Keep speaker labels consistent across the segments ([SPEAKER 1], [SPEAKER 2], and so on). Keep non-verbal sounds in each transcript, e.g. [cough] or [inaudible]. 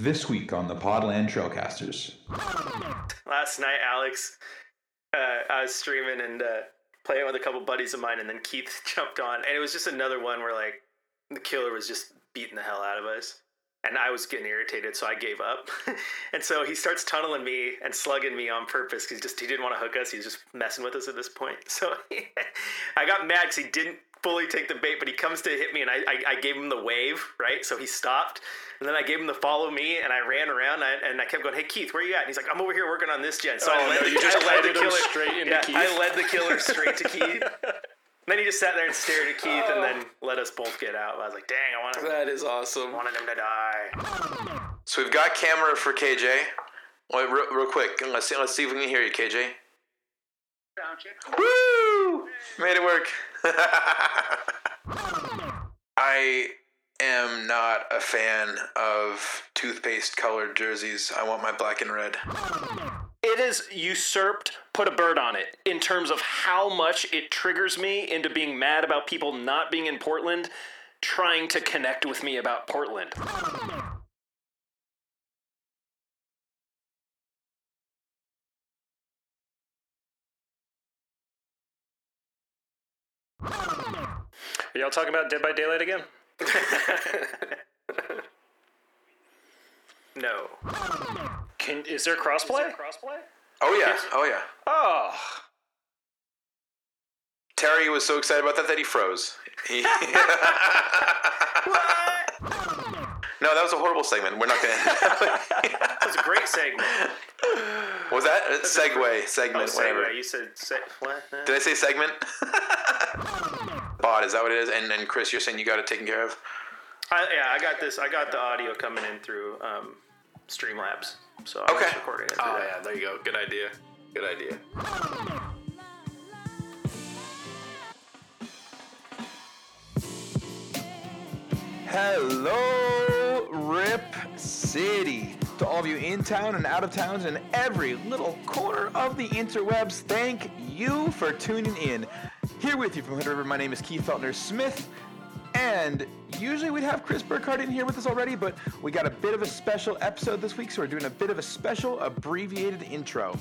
[SPEAKER 1] This week on the Podland Trailcasters.
[SPEAKER 2] Last night, Alex, uh, I was streaming and uh, playing with a couple buddies of mine, and then Keith [laughs] jumped on, and it was just another one where like the killer was just beating the hell out of us. And I was getting irritated, so I gave up. [laughs] and so he starts tunneling me and slugging me on purpose because just he didn't want to hook us. He was just messing with us at this point. [laughs] So I got mad because he didn't fully take the bait, but he comes to hit me, and I, I, I, gave him the wave, right? So he stopped, and then I gave him the follow me, and I ran around, and I, and I kept going, "Hey Keith, where are you at?" And he's like, "I'm over here working on this gen." So
[SPEAKER 3] oh,
[SPEAKER 2] I led
[SPEAKER 3] no,
[SPEAKER 2] the,
[SPEAKER 3] you just
[SPEAKER 2] I led the killer
[SPEAKER 3] straight into
[SPEAKER 2] yeah,
[SPEAKER 3] Keith.
[SPEAKER 2] I led the killer straight to Keith. [laughs] then he just sat there and stared at Keith, and then oh. let us both get out. I was like, "Dang, I wanted,
[SPEAKER 3] That is awesome.
[SPEAKER 2] wanted him to die."
[SPEAKER 4] So we've got camera for KJ. Wait, real, real quick, let's see, let's see if we can hear you, KJ. Woo! Made it work. [laughs] I am not a fan of toothpaste colored jerseys. I want my black and red.
[SPEAKER 3] It is usurped, put a bird on it, in terms of how much it triggers me into being mad about people not being in Portland, trying to connect with me about Portland. Are y'all talking about Dead by Daylight again? [laughs]
[SPEAKER 2] No.
[SPEAKER 3] Can is there crossplay?
[SPEAKER 4] Oh yeah, oh yeah.
[SPEAKER 3] Oh,
[SPEAKER 4] Terry was so excited about that that he froze. He- [laughs] no, that was a horrible segment. We're not gonna. [laughs]
[SPEAKER 2] That was a great segment.
[SPEAKER 4] was that segue segment?
[SPEAKER 2] Oh,
[SPEAKER 4] whatever.
[SPEAKER 2] segue. You said se- what?
[SPEAKER 4] Did I say segment? Bot, is that what it is? And and Chris, you're saying you got it taken care of.
[SPEAKER 2] I, yeah, I got this. I got the audio coming in through um, Streamlabs, so I was
[SPEAKER 4] Okay.
[SPEAKER 2] recording it.
[SPEAKER 3] Oh
[SPEAKER 2] that.
[SPEAKER 3] yeah, there you go. Good idea. Good idea.
[SPEAKER 1] Hello, Rip City. To all of you in town and out of towns and every little corner of the interwebs, thank you for tuning in. Here with you from Hood River, my name is Keith Feltner Smith. And usually we'd have Chris Burkhardt in here with us already, but we got a bit of a special episode this week, so we're doing a bit of a special abbreviated intro.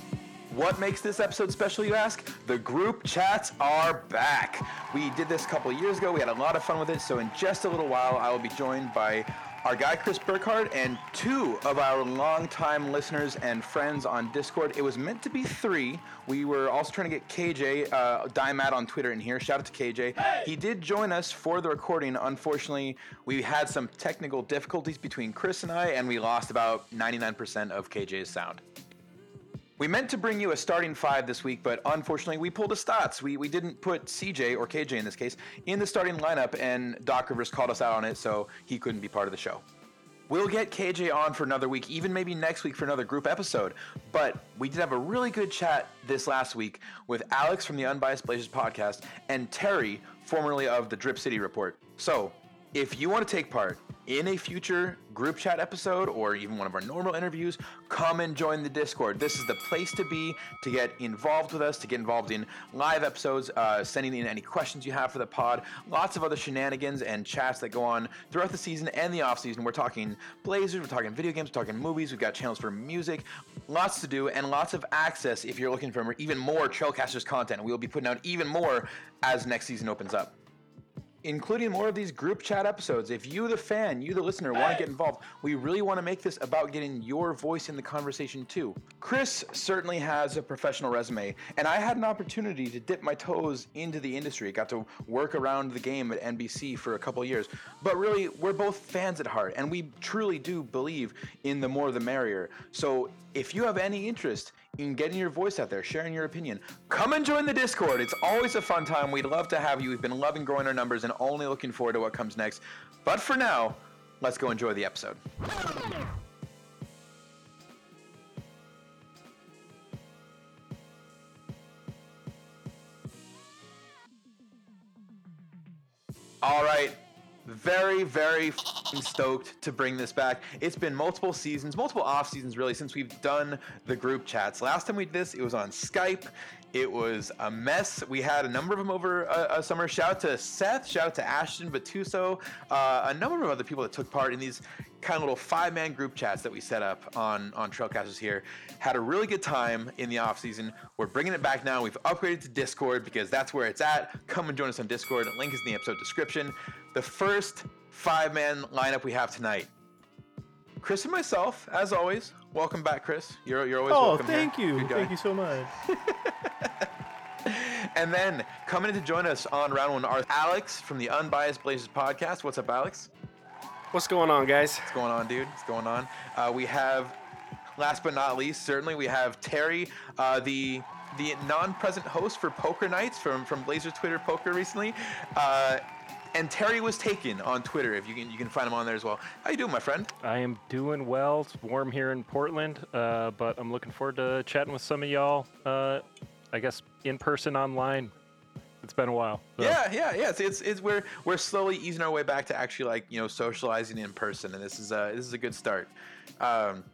[SPEAKER 1] What makes this episode special, you ask? The group chats are back. We did this a couple years ago. We had a lot of fun with it. So, in just a little while, I will be joined by our guy, Chris Burkhardt, and two of our longtime listeners and friends on Discord. It was meant to be three. We were also trying to get KJ, uh, Dimat on Twitter in here. Shout out to KJ. He did join us for the recording. Unfortunately, we had some technical difficulties between Chris and I, and we lost about 99% of KJ's sound. We meant to bring you a starting five this week, but unfortunately, we pulled a stats. We, we didn't put CJ, or KJ in this case, in the starting lineup, and Doc Rivers called us out on it, so he couldn't be part of the show. We'll get KJ on for another week, even maybe next week for another group episode. But we did have a really good chat this last week with Alex from the Unbiased Blazers podcast and Terry, formerly of the Drip City Report. So, if you want to take part in a future group chat episode or even one of our normal interviews, come and join the Discord. This is the place to be to get involved with us, to get involved in live episodes, uh, sending in any questions you have for the pod, lots of other shenanigans and chats that go on throughout the season and the off season. We're talking Blazers, we're talking video games, we're talking movies, we've got channels for music, lots to do, and lots of access if you're looking for even more Trailcasters content. We'll be putting out even more as next season opens up including more of these group chat episodes. If you, the fan, you, the listener, want to get involved, we really want to make this about getting your voice in the conversation too. Chris certainly has a professional resume, and I had an opportunity to dip my toes into the industry. Got to work around the game at NBC for a couple years. But really, we're both fans at heart, and we truly do believe in the more the merrier. So if you have any interest in getting your voice out there, sharing your opinion, come and join the Discord. It's always a fun time. We'd love to have you. We've been loving growing our numbers and only looking forward to what comes next. But for now, let's go enjoy the episode. All right. Very, very stoked to bring this back. It's been multiple seasons, multiple off seasons really, since we've done the group chats. Last time we did this, it was on Skype. It was a mess. We had a number of them over a, a summer. Shout out to Seth. Shout out to Ashton Batuso. Uh, a number of other people that took part in these kind of little five-man group chats that we set up on on Trailcasters here. Had a really good time in the off season. We're bringing it back now. We've upgraded to Discord because that's where it's at. Come and join us on Discord. Link is in the episode description. The first five-man lineup we have tonight. Chris and myself, as always. Welcome back, Chris. You're, you're always
[SPEAKER 3] Oh,
[SPEAKER 1] welcome. here.
[SPEAKER 3] thank you. Thank you so much. [laughs]
[SPEAKER 1] And then coming in to join us on round one are Alex from the Unbiased Blazers podcast. What's up, Alex?
[SPEAKER 5] What's going on, guys?
[SPEAKER 1] What's going on, dude? What's going on? Uh, we have, last but not least, certainly we have Terry, uh, the the non-present host for Poker Nights from from Blazers Twitter Poker recently. Uh, and Terry was taken on Twitter. If you can, you can find him on there as well. How you doing, my friend?
[SPEAKER 3] I am doing well. It's warm here in Portland, uh, but I'm looking forward to chatting with some of y'all. Uh, I guess in person, online. It's been a while. so.
[SPEAKER 1] Yeah, yeah, yeah. It's, it's it's we're we're slowly easing our way back to actually like you know socializing in person, and this is a this is a good start. Um,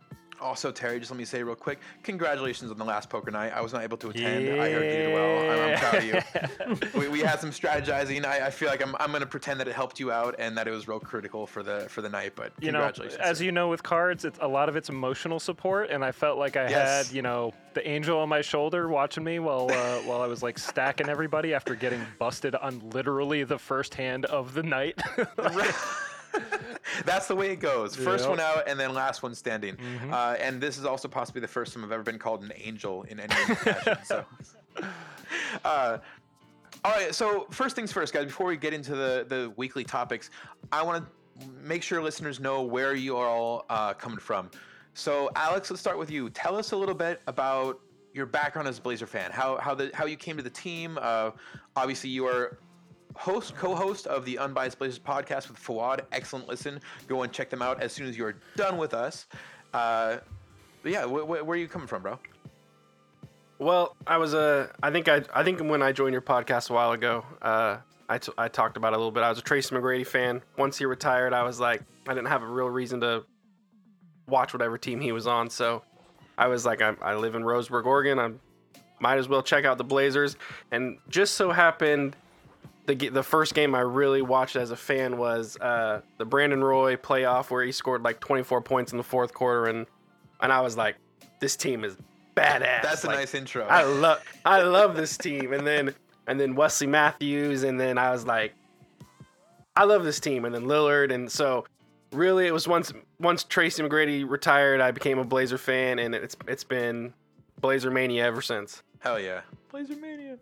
[SPEAKER 1] also, Terry, just let me say real quick, congratulations on the last poker night. I was not able to attend. I heard you did well. I'm, I'm proud of you. [laughs] we, we had some strategizing. I, I feel like I'm, I'm going to pretend that it helped you out and that it was real critical for the for the night. But
[SPEAKER 3] you know,
[SPEAKER 1] congratulations.
[SPEAKER 3] as you know, with cards, it's a lot of it's emotional support, and I felt like I
[SPEAKER 1] Yes.
[SPEAKER 3] had, you know, the angel on my shoulder watching me while uh, [laughs] while I was like stacking everybody after getting busted on literally the first hand of the night. [laughs] [laughs]
[SPEAKER 1] That's the way it goes. First
[SPEAKER 3] Yep.
[SPEAKER 1] one out, and then last one standing. Uh, and this is also possibly the first time I've ever been called an angel in any fashion. So, [laughs] uh, all right. So first things first, guys. Before we get into the the weekly topics, I want to make sure listeners know where you are all uh, coming from. So, Alex, let's start with you. Tell us a little bit about your background as a Blazer fan. How how the how you came to the team. Uh, obviously, you are host, co-host of the Unbiased Blazers podcast with Fawad. Excellent listen. Go and check them out as soon as you're done with us. Uh, yeah, wh- wh- where are you coming from, bro?
[SPEAKER 5] Well, I was Uh, I think I. I think when I joined your podcast a while ago, uh, I, t- I talked about it a little bit. I was a Tracy McGrady fan. Once he retired, I was like, I didn't have a real reason to watch whatever team he was on. So I was like, I, I live in Roseburg, Oregon. I might as well check out the Blazers. And just so happened, the the first game I really watched as a fan was uh, the Brandon Roy playoff where he scored like 24 points in the fourth quarter, and and I was like, this team is badass.
[SPEAKER 1] That's a
[SPEAKER 5] Like,
[SPEAKER 1] nice intro.
[SPEAKER 5] I love I love this team. And then and then Wesley Matthews and then I was like I love this team and then Lillard and so really it was once once Tracy McGrady retired I became a Blazer fan and it's it's been Blazer mania ever since.
[SPEAKER 1] Hell yeah, Blazer Mania.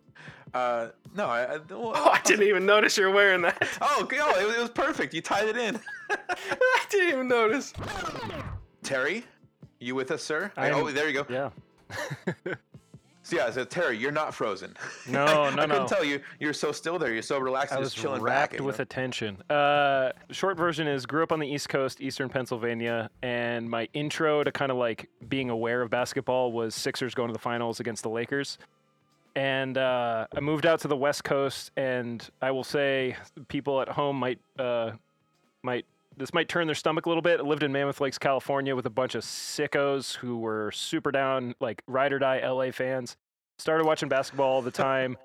[SPEAKER 1] Uh, no, I, I, well,
[SPEAKER 5] Oh, I didn't even notice you're wearing that. [laughs]
[SPEAKER 1] Oh, okay, oh, it, was- it was perfect. You tied it in. [laughs]
[SPEAKER 5] I didn't even notice.
[SPEAKER 1] Terry, you with us, sir?
[SPEAKER 3] I am-
[SPEAKER 1] oh, there you go.
[SPEAKER 3] yeah. [laughs]
[SPEAKER 1] So yeah, so Terry, you're not frozen.
[SPEAKER 3] No,
[SPEAKER 1] I,
[SPEAKER 3] no,
[SPEAKER 1] I couldn't tell you. You're so still there. You're so relaxed.
[SPEAKER 3] I
[SPEAKER 1] and
[SPEAKER 3] was
[SPEAKER 1] just chilling
[SPEAKER 3] wrapped
[SPEAKER 1] back. you
[SPEAKER 3] with
[SPEAKER 1] know?
[SPEAKER 3] attention. Uh, short version is grew up on the East Coast, Eastern Pennsylvania, and my intro to kind of like being aware of basketball was Sixers going to the finals against the Lakers. And uh, I moved out to the West Coast, and I will say people at home might uh, might this might turn their stomach a little bit. I lived in Mammoth Lakes, California, with a bunch of sickos who were super down, like ride or die LA fans. Started watching basketball all the time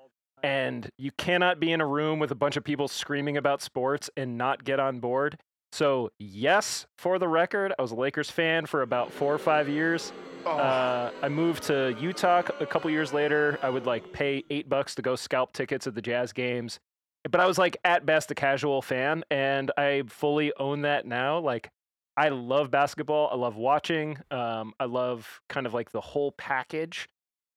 [SPEAKER 3] and you cannot be in a room with a bunch of people screaming about sports and not get on board. So, yes, for the record, I was a Lakers fan for about four or five years.
[SPEAKER 1] Oh.
[SPEAKER 3] Uh, I moved to Utah a couple years later. I would like pay eight bucks to go scalp tickets at the Jazz games, but I was like at best a casual fan, and I fully own that now. Like, I love basketball. I love watching. Um, I love kind of like the whole package.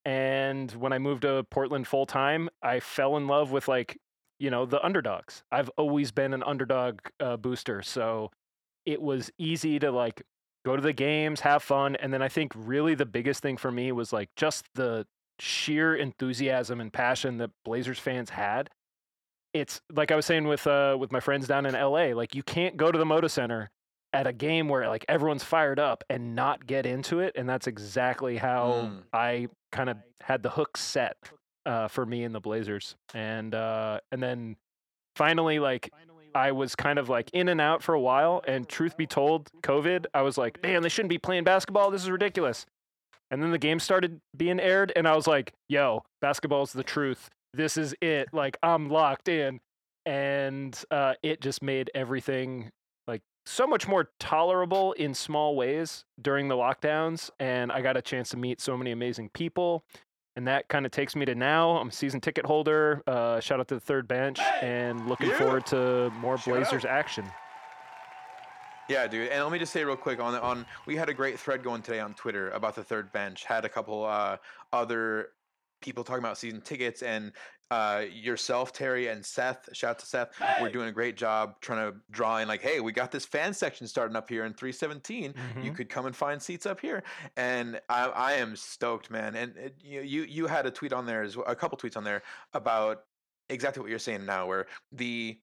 [SPEAKER 3] And when I moved to Portland full time, I fell in love with like, you know, the underdogs. I've always been an underdog uh, booster. So it was easy to like go to the games, have fun. And then I think really the biggest thing for me was like just the sheer enthusiasm and passion that Blazers fans had. It's like I was saying with uh, with my friends down in LA, like you can't go to the Moda Center at a game where like everyone's fired up and not get into it and that's exactly how
[SPEAKER 1] Mm.
[SPEAKER 3] i kind of had the hook set uh, for me and the blazers and uh, and then finally like I was kind of like in and out for a while. And truth be told, COVID, I was like, man, they shouldn't be playing basketball. This is ridiculous. And then the game started being aired, and I was like, yo, basketball's the truth. This is it. Like, I'm locked in. And uh, it just made everything like so much more tolerable in small ways during the lockdowns. And I got a chance to meet so many amazing people. And that kind of takes me to now. I'm a season ticket holder. Uh, shout out to the third bench and looking
[SPEAKER 1] Yeah.
[SPEAKER 3] forward to more
[SPEAKER 1] Shout
[SPEAKER 3] Blazers
[SPEAKER 1] out.
[SPEAKER 3] action.
[SPEAKER 1] Yeah, dude. And let me just say real quick on on we had a great thread going today on Twitter about the third bench. Had a couple uh, other people talking about season tickets and uh, yourself, Terry, and Seth. Shout out to Seth. We're doing a great job trying to draw in. Like, hey, we got this fan section starting up here in 317. You
[SPEAKER 3] Mhm.
[SPEAKER 1] could come and find seats up here, and I, I am stoked, man. And it, you you you had a tweet on there as well, a couple tweets on there about exactly what you're saying now, where the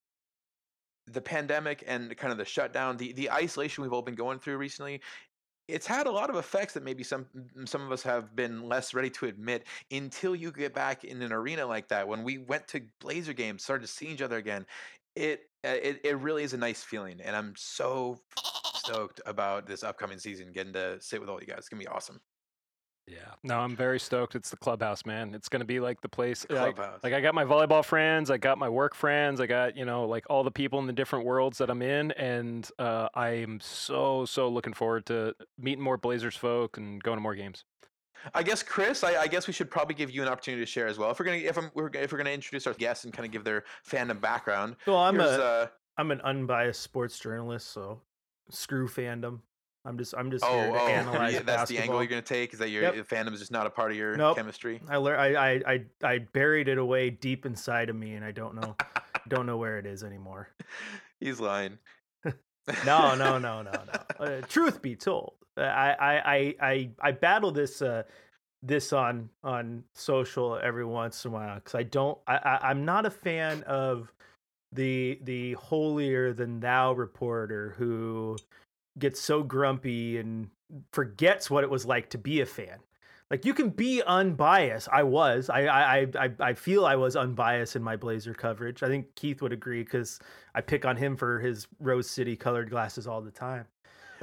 [SPEAKER 1] the pandemic and kind of the shutdown, the the isolation we've all been going through recently, it's had a lot of effects that maybe some some of us have been less ready to admit until you get back in an arena like that. When we went to Blazer games, started to see each other again, it uh, it it really is a nice feeling, and I'm so stoked about this upcoming season, getting to sit with all you guys. It's gonna be awesome.
[SPEAKER 3] Yeah. No, I'm very stoked. It's the clubhouse, man. It's gonna be like the place. like-
[SPEAKER 1] Clubhouse.
[SPEAKER 3] Like I got my volleyball friends, I got my work friends, I got you know like all the people in the different worlds that I'm in, and uh, I am so so looking forward to meeting more Blazers folk and going to more games.
[SPEAKER 1] I guess Chris, I, I guess we should probably give you an opportunity to share as well. If we're gonna if, I'm, we're, if we're gonna introduce our guests and kind of give their fandom background.
[SPEAKER 2] Well, I'm
[SPEAKER 1] here's,
[SPEAKER 2] a
[SPEAKER 1] uh,
[SPEAKER 2] am an unbiased sports journalist, so screw fandom. I'm just I'm just
[SPEAKER 1] Oh,
[SPEAKER 2] here to
[SPEAKER 1] oh, [laughs]
[SPEAKER 2] analyze
[SPEAKER 1] yeah, that's the angle you're going to take. Is that your
[SPEAKER 2] Yep.
[SPEAKER 1] is just not a part of your
[SPEAKER 2] Nope.
[SPEAKER 1] chemistry?
[SPEAKER 2] I, lear- I I I I buried it away deep inside of me, and I don't know [laughs] don't know where it is anymore. [laughs]
[SPEAKER 1] He's lying.
[SPEAKER 2] No, no, no, no, no. Uh, truth be told, uh, I I I I, I battle this uh, this on on social every once in a while because I don't I, I I'm not a fan of the the holier than thou reporter who gets so grumpy and forgets what it was like to be a fan. Like you can be unbiased. I was. I I I I feel I was unbiased in my Blazer coverage. I think Keith would agree because I pick on him for his Rose City colored glasses all the time.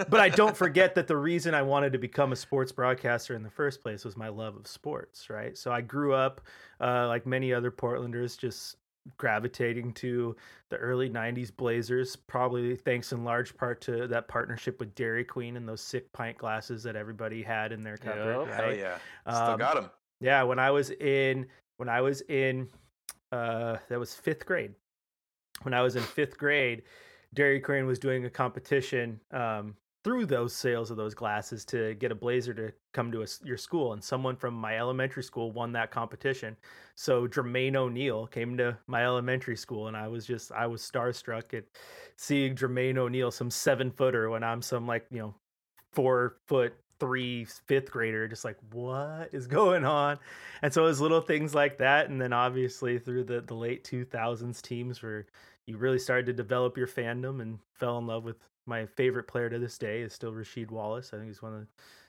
[SPEAKER 2] But I don't forget that the reason I wanted to become a sports broadcaster in the first place was my love of sports, right? So I grew up, uh, like many other Portlanders, just gravitating to the early 90s Blazers, probably thanks in large part to that partnership with Dairy Queen and those sick pint glasses that everybody had in their cupboard.
[SPEAKER 3] Yep.
[SPEAKER 2] Right?
[SPEAKER 1] yeah, still
[SPEAKER 2] Um,
[SPEAKER 1] got them
[SPEAKER 2] Yeah, when I was in when I was in uh that was 5th grade. When I was in 5th grade, Dairy Queen was doing a competition um through those sales of those glasses to get a blazer to come to a your school and someone from my elementary school won that competition. So Jermaine O'Neal came to my elementary school and I was just I was starstruck at seeing Jermaine O'Neal, some 7 footer when I'm some like, you know, 4 foot three fifth grader just like what is going on and so it was little things like that and then obviously through the, the late 2000s teams where you really started to develop your fandom and fell in love with my favorite player to this day is still Rasheed Wallace. I think he's one of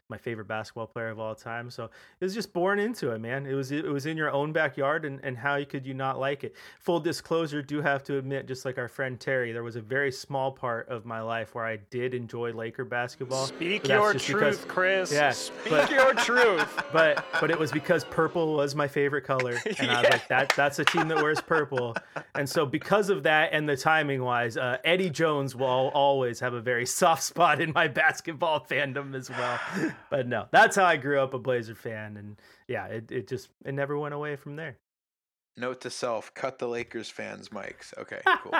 [SPEAKER 2] my favorite basketball player of all time. So it was just born into it, man. It was it was in your own backyard, and, and how could you not like it? Full disclosure, do have to admit, just like our friend Terry, there was a very small part of my life where I did enjoy Laker basketball.
[SPEAKER 3] Speak your truth,
[SPEAKER 2] because-
[SPEAKER 3] Chris.
[SPEAKER 2] Yeah,
[SPEAKER 3] Speak
[SPEAKER 2] but-
[SPEAKER 3] your truth. [laughs]
[SPEAKER 2] but but it was because purple was my favorite color, [laughs] and I was like, that that's a team that wears purple, and so because of that and the timing wise, uh, Eddie Jones will always have a very soft spot in my basketball fandom as well. But no, that's how I grew up a Blazer fan, and yeah, it, it just it never went away from there.
[SPEAKER 1] Note to self: cut the Lakers fans' mics. Okay, [laughs] cool.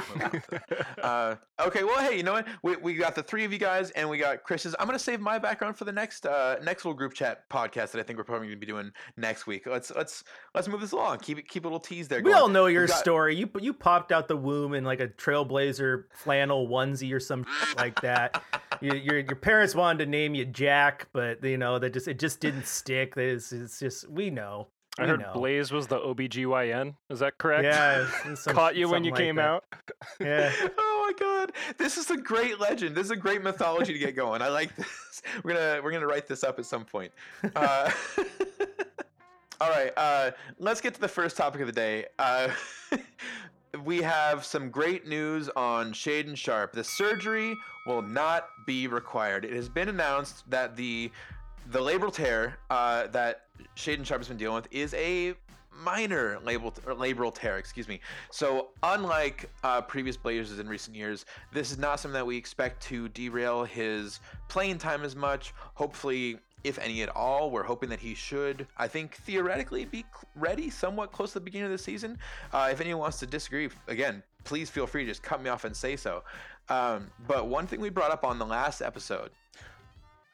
[SPEAKER 1] Uh, okay, well, hey, you know what? We, we got the three of you guys, and we got Chris's. I'm gonna save my background for the next uh, next little group chat podcast that I think we're probably gonna be doing next week. Let's let's let's move this along. Keep it keep a little tease there.
[SPEAKER 2] We
[SPEAKER 1] going.
[SPEAKER 2] all know your
[SPEAKER 1] got-
[SPEAKER 2] story. You you popped out the womb in like a Trailblazer flannel onesie or some like that. [laughs] your, your your parents wanted to name you Jack, but you know that just it just didn't stick. It's, it's just we know.
[SPEAKER 3] I
[SPEAKER 2] We
[SPEAKER 3] heard
[SPEAKER 2] know.
[SPEAKER 3] Blaze was the OBGYN. Is that correct?
[SPEAKER 2] Yeah, some- [laughs]
[SPEAKER 3] Caught you when you
[SPEAKER 2] like
[SPEAKER 3] came
[SPEAKER 2] that.
[SPEAKER 3] out. [laughs]
[SPEAKER 2] Yeah. [laughs]
[SPEAKER 1] Oh my god, this is a great legend. This is a great mythology to get going. I like this. We're gonna we're gonna write this up at some point. Uh, all right, uh, let's get to the first topic of the day. Uh, we have some great news on Shaedon Sharpe. The surgery will not be required. It has been announced that the the labral tear uh, that Shaedon Sharpe has been dealing with is a minor label or labral tear, excuse me. So unlike uh, previous Blazers in recent years, this is not something that we expect to derail his playing time as much. Hopefully, if any at all, we're hoping that he should, I think, theoretically be ready somewhat close to the beginning of the season. Uh, if anyone wants to disagree, again, please feel free to just cut me off and say so. Um, but one thing we brought up on the last episode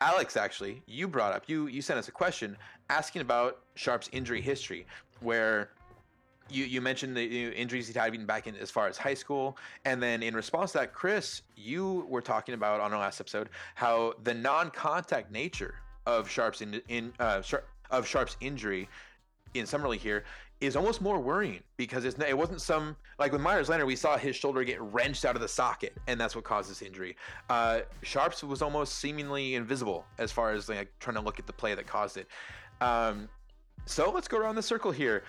[SPEAKER 1] Alex, actually, you brought up you you sent us a question asking about Sharpe's injury history, where you you mentioned the injuries he'd had even back in as far as high school, and then in response to that, Chris, you were talking about on our last episode how the non-contact nature of Sharpe's in, in uh, Sharpe, of Sharpe's injury in summer league here is almost more worrying because it's, it wasn't some like with Meyers Leonard we saw his shoulder get wrenched out of the socket and that's what caused this injury. Uh, Sharpe's was almost seemingly invisible as far as like trying to look at the play that caused it. Um, so let's go around the circle here.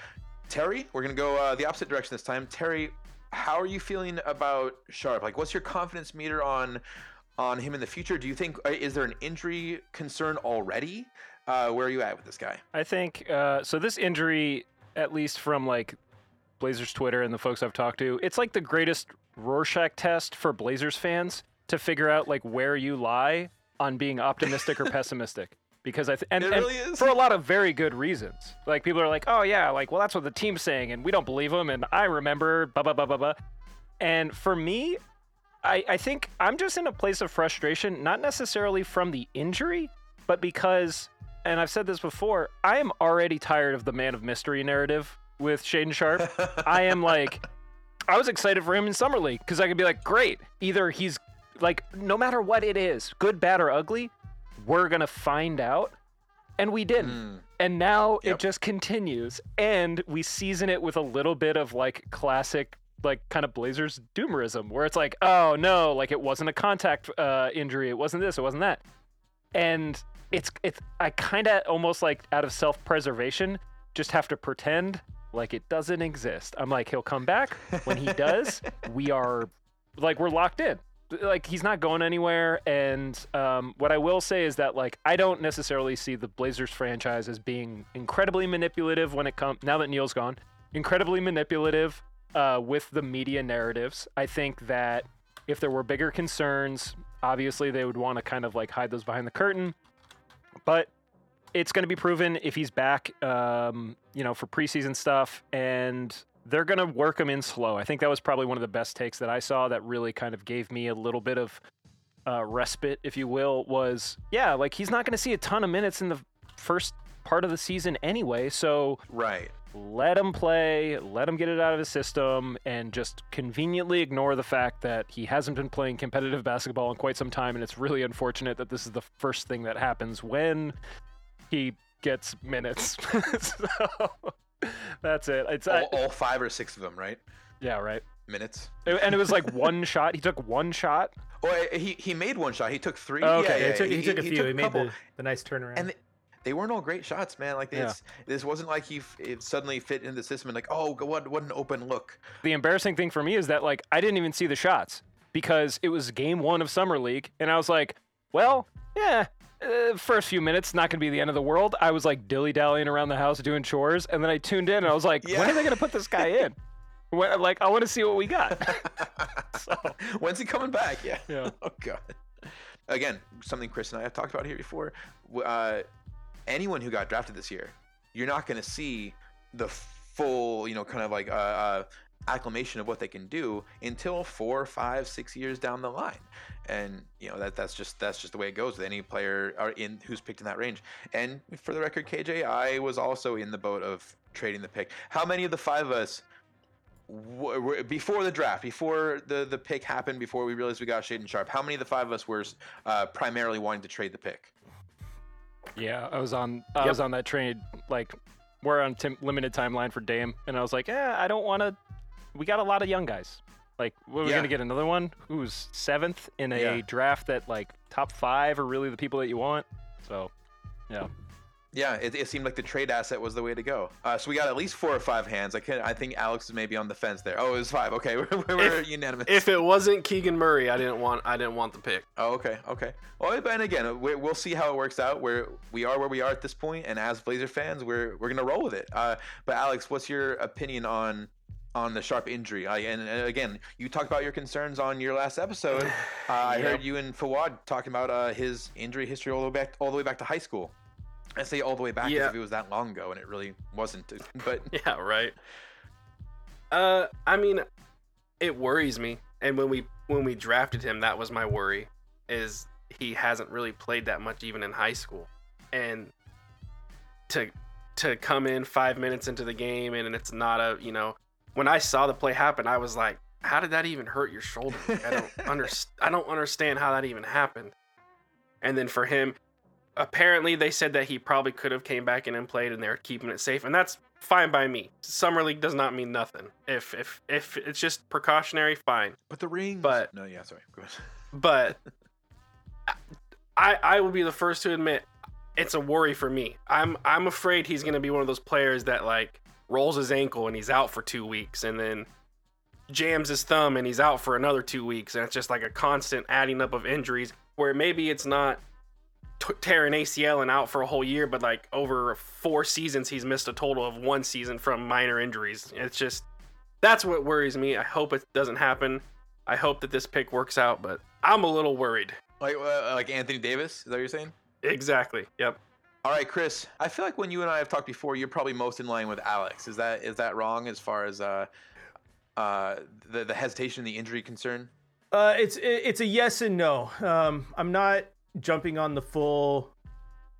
[SPEAKER 1] Terry, we're gonna go uh, the opposite direction this time. Terry, how are you feeling about Sharpe? Like, what's your confidence meter on on him in the future? Do you think uh, is there an injury concern already? Uh, where are you at with this guy?
[SPEAKER 3] I think uh, so. This injury, at least from like Blazers Twitter and the folks I've talked to, it's like the greatest Rorschach test for Blazers fans to figure out like where you lie on being optimistic or [laughs] pessimistic. Because I th- and,
[SPEAKER 1] It
[SPEAKER 3] and for a lot of very good reasons. Like people are like, oh yeah, like well that's what the team's saying, and we don't believe them, and I remember, blah blah blah blah blah. And for me, I, I think I'm just in a place of frustration, not necessarily from the injury, but because, and I've said this before, I am already tired of the man of mystery narrative with Shaedon Sharpe. I am like, [laughs] I was excited for him in Summer League because I could be like, great, either he's like, no matter what it is, good, bad, or ugly, we're going to find out. And we didn't.
[SPEAKER 1] Mm.
[SPEAKER 3] And now
[SPEAKER 1] Yep.
[SPEAKER 3] it just continues. And we season it with a little bit of like classic, like kind of Blazers doomerism, where it's like, oh no, like it wasn't a contact uh, injury. It wasn't this, it wasn't that. And it's, it's, I kind of almost like out of self preservation, just have to pretend like it doesn't exist. I'm like, he'll come back. When he does, we are like, we're locked in like he's not going anywhere and um, what i will say is that like i don't necessarily see the blazers franchise as being incredibly manipulative when it comes now that neil's gone incredibly manipulative uh, with the media narratives. I think that if there were bigger concerns obviously they would want to kind of like hide those behind the curtain. But it's going to be proven if he's back um, you know for preseason stuff and they're going to work him in slow. I think that was probably one of the best takes that I saw that really kind of gave me a little bit of uh, respite, if you will, was yeah, like he's not going to see a ton of minutes in the first part of the season anyway. So
[SPEAKER 1] Right.
[SPEAKER 3] let him play, let him get it out of his system, and just conveniently ignore the fact that he hasn't been playing competitive basketball in quite some time. And it's really unfortunate that this is the first thing that happens when he gets minutes. [laughs] so that's it. It's
[SPEAKER 1] All, uh, all five or six of them, right?
[SPEAKER 3] yeah, right.
[SPEAKER 1] Minutes.
[SPEAKER 3] And it was like [laughs] one shot. He took one shot.
[SPEAKER 1] Oh, eh, he he made one shot. He took three.
[SPEAKER 3] Oh, okay.
[SPEAKER 1] Yeah,
[SPEAKER 2] Yeah, he took, he, took a few. He, made the, the nice turnaround.
[SPEAKER 1] and they, they weren't all great shots, man. Like
[SPEAKER 3] Yeah.
[SPEAKER 1] this wasn't like he f- it suddenly fit in the system and like, oh, what what an open look.
[SPEAKER 3] The embarrassing thing for me is that like I didn't even see the shots because it was game one of summer league, and I was like, well, yeah. Uh, first few minutes, not gonna be the end of the world. I was like dilly dallying around the house doing chores, and then I tuned in and I was like, when are they gonna put this guy in? [laughs] When, like, I want to see what we got. [laughs] so,
[SPEAKER 1] When's he coming back? Yeah.
[SPEAKER 3] Yeah. [laughs]
[SPEAKER 1] oh god. Again, something Chris and I have talked about here before. Uh, anyone who got drafted this year, you're not going to see the full, you know, kind of like uh, uh, acclamation of what they can do until four, five, six years down the line. And you know that that's just that's just the way it goes with any player or in who's picked in that range. And for the record, KJ, I was also in the boat of trading the pick. How many of the five of us w- w- before the draft, before the the pick happened, before we realized we got Shaedon Sharpe, how many of the five of us were uh, primarily wanting to trade the pick?
[SPEAKER 3] yeah, I was on. I
[SPEAKER 2] Yep.
[SPEAKER 3] was on that train. Like, we're on tim- limited timeline for Dame, and I was like, yeah, I don't want to. We got a lot of young guys. Like, what, we're
[SPEAKER 1] Yeah.
[SPEAKER 3] gonna get another one who's seventh in a
[SPEAKER 1] Yeah.
[SPEAKER 3] draft that like top five are really the people that you want. So, yeah.
[SPEAKER 1] Yeah, it, it seemed like the trade asset was the way to go. Uh, so we got at least four or five hands. I can I think Alex is maybe on the fence there. Oh, it was five. Okay, [laughs] we're, we're
[SPEAKER 5] If-
[SPEAKER 1] unanimous.
[SPEAKER 5] If it wasn't Keegan Murray, I didn't want I didn't want the pick.
[SPEAKER 1] Oh, okay, okay. Well, and again, we, we'll see how it works out. Where we are, where we are at this point, and as Blazer fans, we're we're gonna roll with it. Uh, but Alex, what's your opinion on on the Sharpe injury? I, and, and again, you talked about your concerns on your last episode. [sighs] Uh, I
[SPEAKER 5] Yep.
[SPEAKER 1] heard you and Fawad talking about uh, his injury history all the way back all the way back to high school. I say all the way back as
[SPEAKER 5] Yeah.
[SPEAKER 1] if it was that long ago, and it really wasn't. [laughs] But
[SPEAKER 5] Yeah, right. [laughs] Uh, I mean, it worries me. And when we when we drafted him, that was my worry. Is he hasn't really played that much even in high school, and to to come in five minutes into the game and it's not a you know when I saw the play happen, I was like, how did that even hurt your shoulder? I don't [laughs] underst- I don't understand how that even happened. And then for him, apparently they said that he probably could have came back in and played and they're keeping it safe and that's fine by me summer league does not mean nothing if if if it's just precautionary fine
[SPEAKER 1] but the ring.
[SPEAKER 5] But-
[SPEAKER 1] no, yeah, sorry. Go ahead. [laughs]
[SPEAKER 5] but i i will be the first to admit it's a worry for me i'm i'm afraid he's going to be one of those players that like rolls his ankle and he's out for two weeks and then jams his thumb and he's out for another two weeks and it's just like a constant adding up of injuries where maybe it's not t- tearing acl and out for a whole year but like over four seasons he's missed a total of one season from minor injuries. It's just that's what worries me. I hope it doesn't happen. I hope that this pick works out but i'm a little worried.
[SPEAKER 1] Like uh, like Anthony Davis. Is that what you're saying?
[SPEAKER 5] exactly. Yep
[SPEAKER 1] All right, Chris. I feel like when you and I have talked before, you're probably most in line with Alex. Is that is that wrong as far as uh, uh, the the hesitation, the injury concern?
[SPEAKER 2] Uh, it's it's a yes and no. Um, I'm not jumping on the full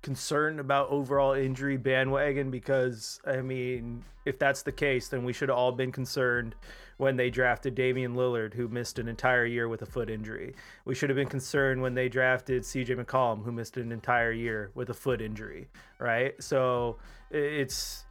[SPEAKER 2] concern about overall injury bandwagon because I mean, if that's the case, then we should have all been concerned when they drafted Damian Lillard, who missed an entire year with a foot injury. We should have been concerned when they drafted CJ McCollum, who missed an entire year with a foot injury. Right, so it's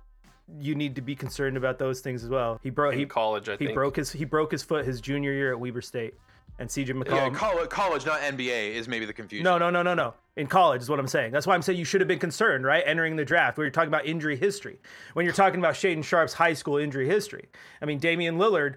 [SPEAKER 2] you need to be concerned about those things as well. He broke
[SPEAKER 5] in
[SPEAKER 2] he
[SPEAKER 5] college i
[SPEAKER 2] he
[SPEAKER 5] think
[SPEAKER 2] broke his he broke his foot his junior year at Weber State, and CJ
[SPEAKER 1] Yeah,
[SPEAKER 2] McCollum.
[SPEAKER 1] college, college, not NBA, is maybe the confusion.
[SPEAKER 2] no, no, no, no, no. In college is what I'm saying. That's why I'm saying you should have been concerned, right? Entering the draft, where you're talking about injury history. When you're talking about Shaedon Sharpe's high school injury history, I mean, Damian Lillard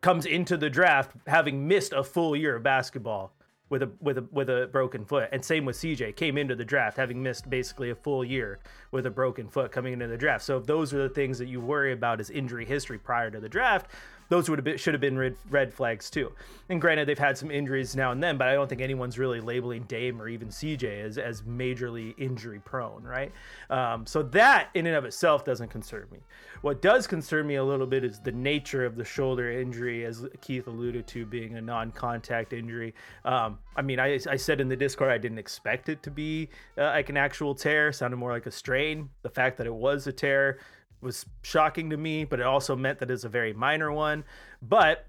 [SPEAKER 2] comes into the draft having missed a full year of basketball with a with a with a broken foot, and same with CJ came into the draft having missed basically a full year with a broken foot coming into the draft. So if those are the things that you worry about as injury history prior to the draft, those would have been, should have been red, red flags too. And granted, they've had some injuries now and then, but I don't think anyone's really labeling Dame or even CJ as as majorly injury prone, right? Um, so that in and of itself doesn't concern me. What does concern me a little bit is the nature of the shoulder injury, as Keith alluded to, being a non-contact injury. Um, I mean, I, I said in the Discord I didn't expect it to be uh, like an actual tear. Sounded more like a strain. The fact that it was a tear was shocking to me, but it also meant that it's a very minor one. But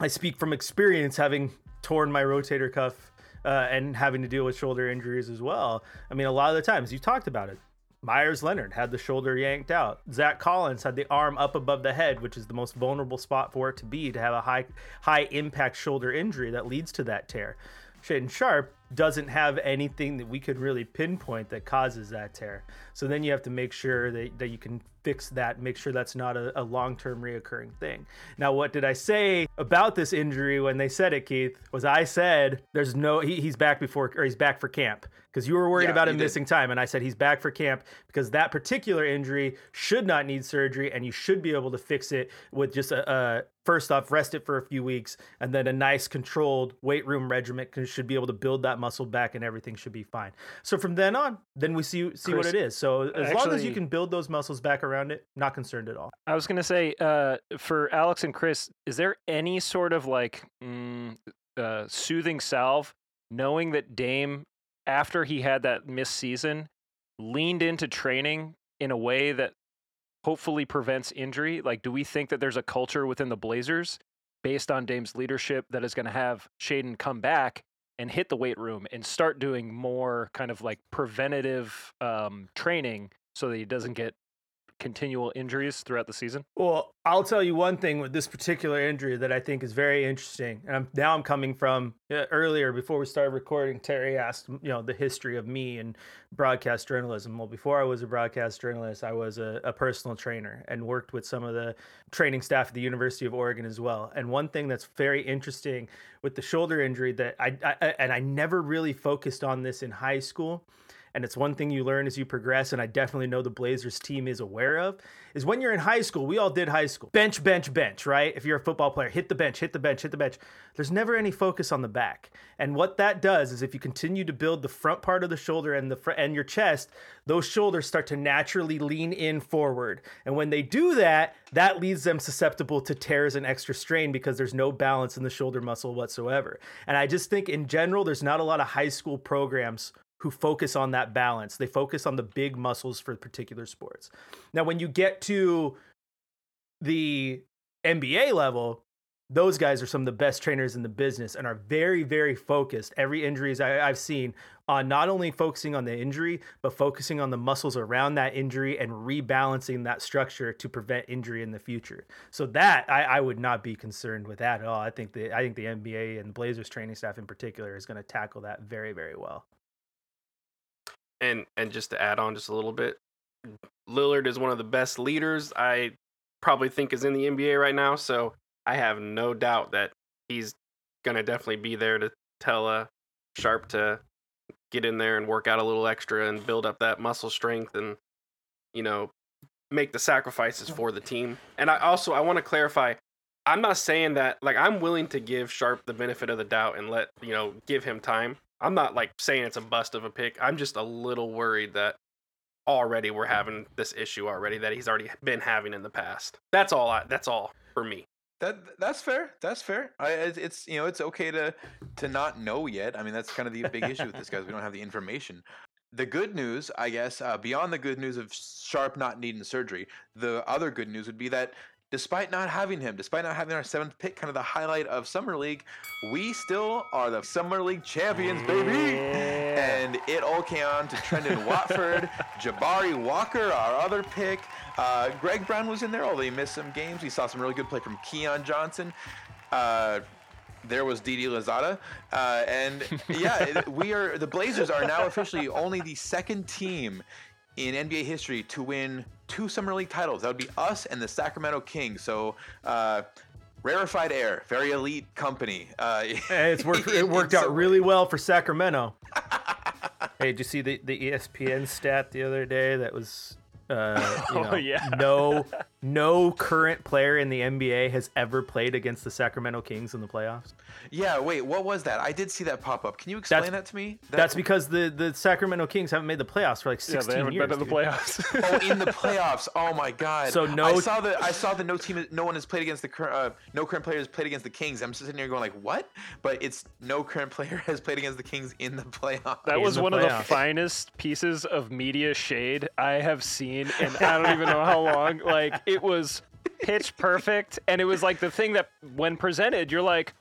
[SPEAKER 2] I speak from experience, having torn my rotator cuff uh, and having to deal with shoulder injuries as well. I mean, a lot of the times you talked about it. Meyers Leonard had the shoulder yanked out. Zach Collins had the arm up above the head, which is the most vulnerable spot for it to be to have a high high impact shoulder injury that leads to that tear. Shaedon Sharpe doesn't have anything that we could really pinpoint that causes that tear. So then you have to make sure that, that you can fix that, make sure that's not a, a long term reoccurring thing. Now, what did I say about this injury when they said it, Keith? Was I said there's no, he, he's back before, or he's back for camp because you were worried
[SPEAKER 1] Yeah,
[SPEAKER 2] about him missing time. And I said he's back for camp because that particular injury should not need surgery and you should be able to fix it with just a, a first off, rest it for a few weeks and then a nice controlled weight room regimen should be able to build that muscle back and everything should be fine. So from then on, then we see see what it is. So as long as you can build those muscles back around it, not concerned at all.
[SPEAKER 3] I was gonna say, uh, for Alex and Chris, is there any sort of like mm, uh, soothing salve, knowing that Dame, after he had that missed season, leaned into training in a way that hopefully prevents injury? Like, do we think that there's a culture within the Blazers based on Dame's leadership that is going to have Shaedon come back and hit the weight room and start doing more kind of like preventative um, training so that he doesn't get continual injuries throughout the season?
[SPEAKER 2] Well, I'll tell you one thing with this particular injury that I think is very interesting. And I'm, now I'm coming from uh, earlier before we started recording. Terry asked, you know, the history of me and broadcast journalism. Well, before I was a broadcast journalist, I was a, a personal trainer and worked with some of the training staff at the University of Oregon as well. And one thing that's very interesting with the shoulder injury that I, I and I never really focused on this in high school and it's one thing you learn as you progress and i definitely know the blazers team is aware of is when you're in high school we all did high school. Bench bench bench right? If you're a football player hit the bench hit the bench hit the bench. There's never any focus on the back. And what that does is if you continue to build the front part of the shoulder and the fr- and your chest those shoulders start to naturally lean in forward. And when they do that that leaves them susceptible to tears and extra strain because there's no balance in the shoulder muscle whatsoever. And i just think in general there's not a lot of high school programs who focus on that balance. They focus on the big muscles for particular sports. Now, when you get to the NBA level, those guys are some of the best trainers in the business and are very, very focused. Every injuries I, have seen on not only focusing on the injury, but focusing on the muscles around that injury and rebalancing that structure to prevent injury in the future. So that I, I would not be concerned with that at all. I think the I think the NBA and Blazers training staff in particular is going to tackle that very, very well.
[SPEAKER 5] And and just to add on just a little bit, Lillard is one of the best leaders I probably think is in the NBA right now. So I have no doubt that he's gonna definitely be there to tell uh, Sharpe to get in there and work out a little extra and build up that muscle strength and you know make the sacrifices for the team. And I also I want to clarify I'm not saying that like I'm willing to give Sharpe the benefit of the doubt and let, you know, give him time. I'm not like saying it's a bust of a pick. I'm just a little worried that already we're having this issue already that he's already been having in the past. That's all I that's all for me.
[SPEAKER 1] That that's fair. That's fair. I, it's you know it's okay to to not know yet. I mean that's kind of the big issue with this guys. We don't have the information. The good news, I guess, uh, beyond the good news of Sharpe not needing surgery, the other good news would be that despite not having him, despite not having our seventh pick, kind of the highlight of Summer League, we still are the Summer League champions, baby.
[SPEAKER 3] Yeah.
[SPEAKER 1] And it all came on to Trendon [laughs] Watford, Jabari Walker, our other pick. Uh, Greg Brown was in there, although he missed some games. We saw some really good play from Keon Johnson. Uh, there was Didi Louzada, uh, and yeah, [laughs] we are the Blazers are now officially only the second team in NBA history to win two Summer League titles. That would be us and the Sacramento Kings. So, uh, rarefied air, very elite company. Uh,
[SPEAKER 2] Hey, it's worked. [laughs] It worked out really well for Sacramento. [laughs] hey, did you see the the ESPN stat the other day that was, uh, you [laughs]
[SPEAKER 3] Oh, yeah.
[SPEAKER 2] no no current player in the NBA has ever played against the Sacramento Kings in the playoffs.
[SPEAKER 1] Yeah, wait, what was that? I did see that pop up. Can you explain that to me? That-
[SPEAKER 2] That's because the the Sacramento Kings haven't made the playoffs for like sixteen years.
[SPEAKER 3] Yeah,
[SPEAKER 2] 16
[SPEAKER 3] they haven't
[SPEAKER 2] years.
[SPEAKER 3] been in the playoffs. [laughs]
[SPEAKER 1] Oh, in the playoffs! Oh my God!
[SPEAKER 2] So no-
[SPEAKER 1] I saw the I saw the no team, no one has played against the current, uh, no current player has played against the Kings. I'm just sitting here going like, what? But it's no current [laughs] player has played against the Kings in the playoffs.
[SPEAKER 3] That was
[SPEAKER 2] the
[SPEAKER 3] one of the finest pieces of media shade I have seen, and I don't even know how long. Like it was pitch perfect, and it was like the thing that, when presented, you're like,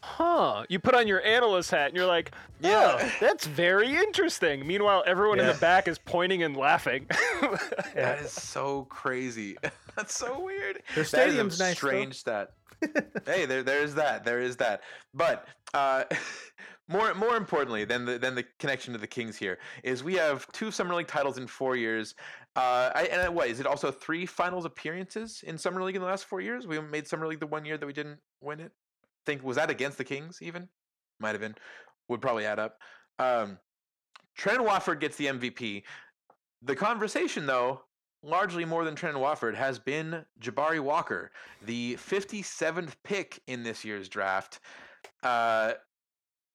[SPEAKER 3] "Huh." You put on your analyst hat, and you're like, "Yeah,
[SPEAKER 1] Yeah.
[SPEAKER 3] that's very interesting." Meanwhile, everyone in the back is pointing and laughing. [laughs]
[SPEAKER 1] That is so crazy. [laughs] That's so weird.
[SPEAKER 2] Their
[SPEAKER 1] That is a
[SPEAKER 2] stadium's nice, though.
[SPEAKER 1] Strange stat. [laughs] hey, there, there's that. There is that. But uh, more, more importantly than the than the connection to the Kings here is we have two Summer League titles in four years. Uh, I, and what is it? Also three Finals appearances in Summer League in the last four years. We made Summer League the one year that we didn't win it. think was that against the Kings even? Might have been. Would probably add up. Um, Trent Watford gets the MVP. The conversation, though, largely more than Trent Watford, has been Jabari Walker, the 57th pick in this year's draft. Uh,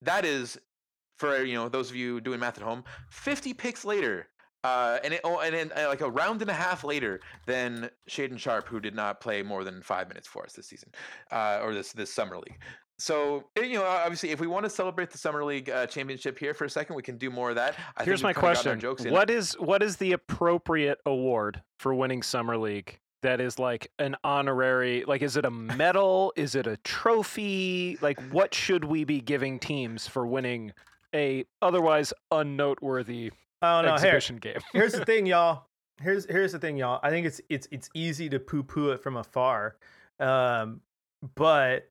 [SPEAKER 1] that is, for you know those of you doing math at home, 50 picks later. Uh, and it, oh, and then uh, like a round and a half later than Shaedon Sharpe, who did not play more than five minutes for us this season, uh, or this this summer league. So eh, you know, obviously, if we want to celebrate the summer league uh, championship here for a second, we can do more of that. I think
[SPEAKER 3] Here's my
[SPEAKER 1] we've kinda gotten our
[SPEAKER 3] question. What is what is the appropriate award for winning summer league? That is like an honorary. Like, is it a medal? is it a trophy? Like, what should we be giving teams for winning a otherwise unnoteworthy
[SPEAKER 2] Oh no, here,
[SPEAKER 3] exhibition game?
[SPEAKER 2] here's the thing, [laughs] y'all. here's here's the thing, y'all. I think it's it's it's easy to poo poo it from afar, um, but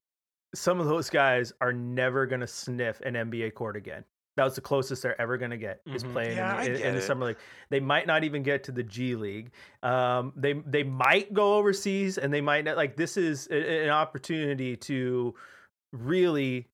[SPEAKER 2] some of those guys are never gonna sniff an NBA court again. That was the closest they're ever gonna get is
[SPEAKER 3] Mhm.
[SPEAKER 2] playing
[SPEAKER 1] Yeah,
[SPEAKER 2] in, in, in the summer league. They might not even get to the G League. Um, they they might go overseas, and they might not. Like this is a- an opportunity to really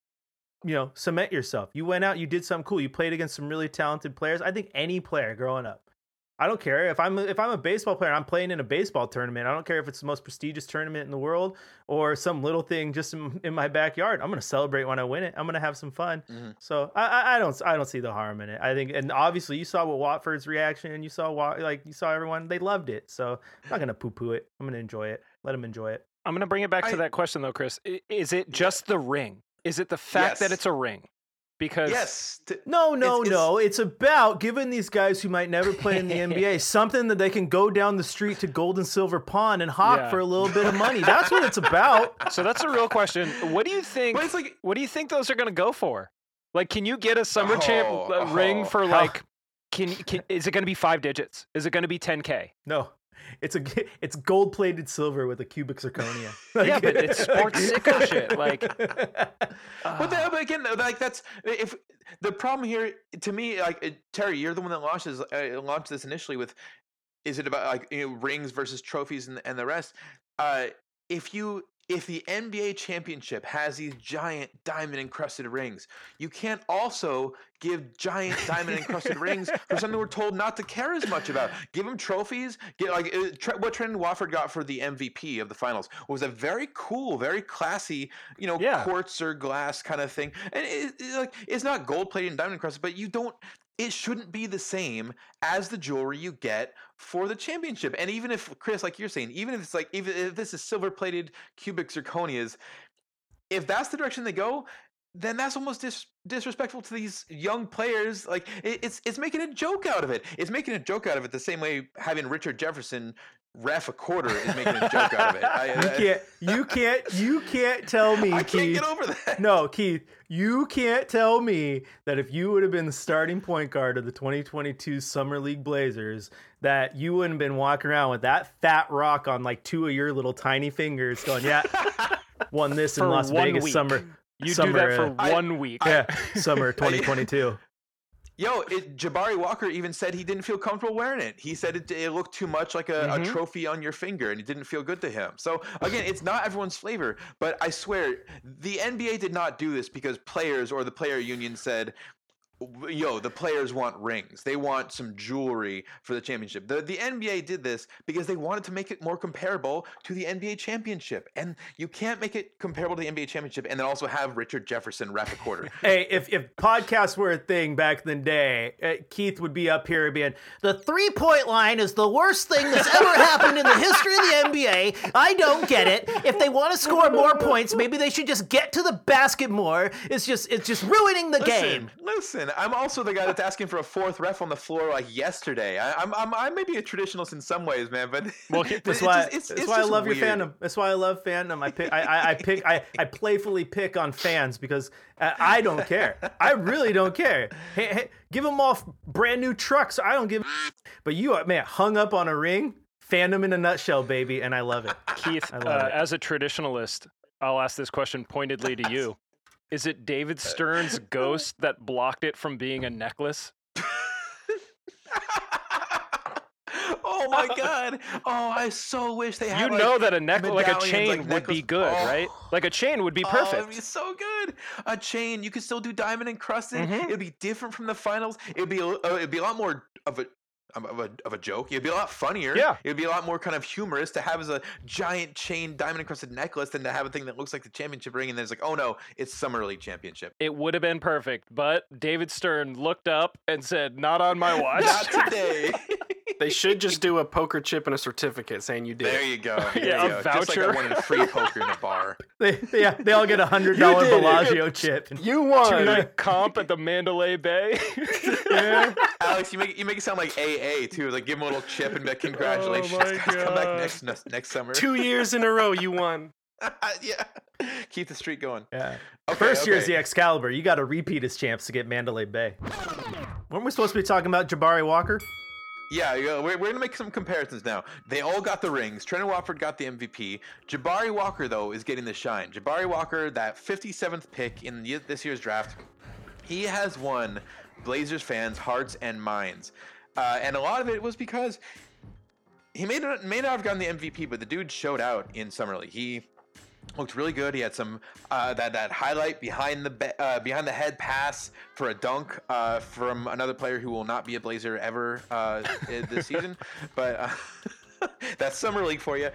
[SPEAKER 2] you know, cement yourself. You went out, you did something cool. You played against some really talented players. I think any player growing up, I don't care if I'm a, if I'm a baseball player, I'm playing in a baseball tournament. I don't care if it's the most prestigious tournament in the world or some little thing just in, [laughs] in my backyard. I'm gonna celebrate when I win it. I'm gonna have some fun.
[SPEAKER 1] Mhm.
[SPEAKER 2] So I, I, I don't I don't see the harm in it. I think, and obviously you saw what Watford's reaction, and you saw Wa- like you saw everyone they loved it. So I'm not gonna poo poo it. I'm gonna enjoy it. Let them enjoy it.
[SPEAKER 3] I'm going to bring it back
[SPEAKER 1] I-
[SPEAKER 3] to that question though, Chris. Is it just the ring? Is it the fact that it's a ring? Because
[SPEAKER 1] Yes. t-
[SPEAKER 2] No, no,
[SPEAKER 1] It's-
[SPEAKER 2] no. It's about giving these guys who might never play in the [laughs] NBA something that they can go down the street to Gold and Silver Pawn and hawk
[SPEAKER 3] Yeah.
[SPEAKER 2] for a little bit of money. That's what it's about. [laughs]
[SPEAKER 3] So that's a real question. What do you think?
[SPEAKER 1] But it's like
[SPEAKER 3] What do you think those are going to go for? Like, can you get a summer champ
[SPEAKER 1] Oh,
[SPEAKER 3] uh, ring
[SPEAKER 1] oh.
[SPEAKER 3] for like? Can, can is it going to be five digits? Is it going to be 10k?
[SPEAKER 2] No. It's a it's gold plated silver with a cubic zirconia. [laughs]
[SPEAKER 3] Yeah, but it's sports sicko shit, like- [laughs]
[SPEAKER 1] But, that, but again, like that's if the problem here to me, like uh, Terry, you're the one that launches uh, launched this initially with, is it about like you know, rings versus trophies and, and the rest? Uh, if you if the NBA championship has these giant diamond encrusted rings, you can't also give giant diamond encrusted rings for something we're told not to care as much about. Give them trophies. Get like uh, what Trendon Watford got for the MVP of the finals was a very cool, very classy, you know,
[SPEAKER 3] Yeah.
[SPEAKER 1] quartz or glass kind of thing. And it, it- like it's not gold plated and diamond encrusted, but you don't. It shouldn't be the same as the jewelry you get for the championship. And even if Chris, like you're saying, even if it's like even if this is silver plated cubic zirconias, if that's the direction they go, then that's almost dis- disrespectful to these young players. Like it, it's it's making a joke out of it. It's making a joke out of it the same way having Richard Jefferson ref a quarter is making a joke out of it. I,
[SPEAKER 2] You
[SPEAKER 1] I-
[SPEAKER 2] can't you can't you can't tell me [laughs]
[SPEAKER 1] I can't
[SPEAKER 2] Keith.
[SPEAKER 1] get over that.
[SPEAKER 2] No, Keith, you can't tell me that if you would have been the starting point guard of the 2022 Summer League Blazers, that you wouldn't have been walking around with that fat rock on like two of your little tiny fingers going, yeah, [laughs] won this in Las Vegas
[SPEAKER 3] week.
[SPEAKER 2] summer.
[SPEAKER 3] You
[SPEAKER 2] summer,
[SPEAKER 3] do that for
[SPEAKER 2] uh,
[SPEAKER 3] one week.
[SPEAKER 2] yeah, summer [laughs] 2022.
[SPEAKER 1] Yo, it, Jabari Walker even said he didn't feel comfortable wearing it. He said it, it looked too much like a,
[SPEAKER 3] Mhm.
[SPEAKER 1] a trophy on your finger, and it didn't feel good to him. So again, it's not everyone's flavor, but I swear the NBA did not do this because players or the player union said. Yo, the players want rings. They want some jewelry for the championship. The the NBA did this because they wanted to make it more comparable to the NBA championship. And you can't make it comparable to the NBA championship and then also have Richard Jefferson ref a quarter. [laughs]
[SPEAKER 2] Hey, if, if podcasts were a thing back in the day, uh, Keith would be up here being, the three point line is the worst thing that's ever [laughs] happened in the history of the NBA. I don't get it. If they want to score more points, maybe they should just get to the basket more. It's just it's just ruining the game.
[SPEAKER 1] Listen, listen. I'm also the guy that's asking for a fourth ref on the floor like yesterday. I, I'm, I'm, I may be a traditionalist in some ways, man, but [laughs]
[SPEAKER 3] Well, [laughs]
[SPEAKER 2] That's
[SPEAKER 1] it's
[SPEAKER 2] why.
[SPEAKER 1] just- it's-
[SPEAKER 2] that's
[SPEAKER 1] it's
[SPEAKER 2] why I love
[SPEAKER 1] weird.
[SPEAKER 2] your fandom. That's why I love fandom. I pick. I, I, I pick. I, I playfully pick on fans because I, I don't care. I really don't care. Hey, hey, give them all brand new trucks. I don't give. a But you, are man, hung up on a ring. Fandom in a nutshell, baby, and I love it.
[SPEAKER 3] Keith,
[SPEAKER 2] I love
[SPEAKER 3] uh,
[SPEAKER 2] it.
[SPEAKER 3] as a traditionalist, I'll ask this question pointedly to you. Is it David Stern's [laughs] ghost that blocked it from being a necklace? [laughs]
[SPEAKER 1] oh my [laughs] god! Oh, I so wish they had.
[SPEAKER 3] You
[SPEAKER 1] had. like,
[SPEAKER 3] know that a necklace, like a chain,
[SPEAKER 1] like
[SPEAKER 3] would be good,
[SPEAKER 1] Oh.
[SPEAKER 3] right? Like a chain would be perfect.
[SPEAKER 1] Oh, it'd be so good. A chain. You could still do diamond encrusted.
[SPEAKER 3] Mhm.
[SPEAKER 1] It'd be different from the finals. It'd be. a- Uh, it'd be a lot more of a. Of a, of a joke, it'd be a lot funnier.
[SPEAKER 3] Yeah.
[SPEAKER 1] it'd be a lot more kind of humorous to have as a giant chain diamond encrusted necklace than to have a thing that looks like the championship ring, and then it's like, oh no, it's summer league championship.
[SPEAKER 3] it would have been perfect, but David Stern looked up and said, "Not on my [laughs] watch."
[SPEAKER 1] Not today. [laughs]
[SPEAKER 5] They should just do a [laughs] poker chip and a certificate saying you did.
[SPEAKER 1] there you go. [laughs] There
[SPEAKER 3] Yeah,
[SPEAKER 1] you
[SPEAKER 3] a
[SPEAKER 1] go. Just like I
[SPEAKER 3] voucher.
[SPEAKER 1] wanted a free poker in a bar. [laughs]
[SPEAKER 2] They, they, yeah, they all get a hundred dollar
[SPEAKER 3] did it.
[SPEAKER 2] Bellagio chip.
[SPEAKER 5] You won.
[SPEAKER 3] Two night comp at the Mandalay Bay. yeah.
[SPEAKER 1] Alex, you make you make it sound like AA too. Like give him a little chip and be like, congratulations,
[SPEAKER 3] Oh my
[SPEAKER 1] guys, come back next next, next summer.
[SPEAKER 5] Two years in a row, you won.
[SPEAKER 1] yeah, keep the streak going.
[SPEAKER 2] Yeah.
[SPEAKER 1] Okay,
[SPEAKER 2] First year is the Excalibur. You got to repeat as champs to get Mandalay Bay. Weren't we supposed to be talking about Jabari Walker?
[SPEAKER 1] Yeah, we're, we're gonna make some comparisons now. They all got the rings. Trent Watford got the MVP. Jabari Walker though is getting the shine. Jabari Walker, that 57th pick in this year's draft, he has won Blazers fans' hearts and minds, uh, and a lot of it was because he may not may not have gotten the MVP, but the dude showed out in summer league. He looked really good. He had some uh, that that highlight behind the be- uh, behind the head pass for a dunk uh, from another player who will not be a Blazer ever uh, this season. [laughs] But uh, [laughs] that's summer league for you.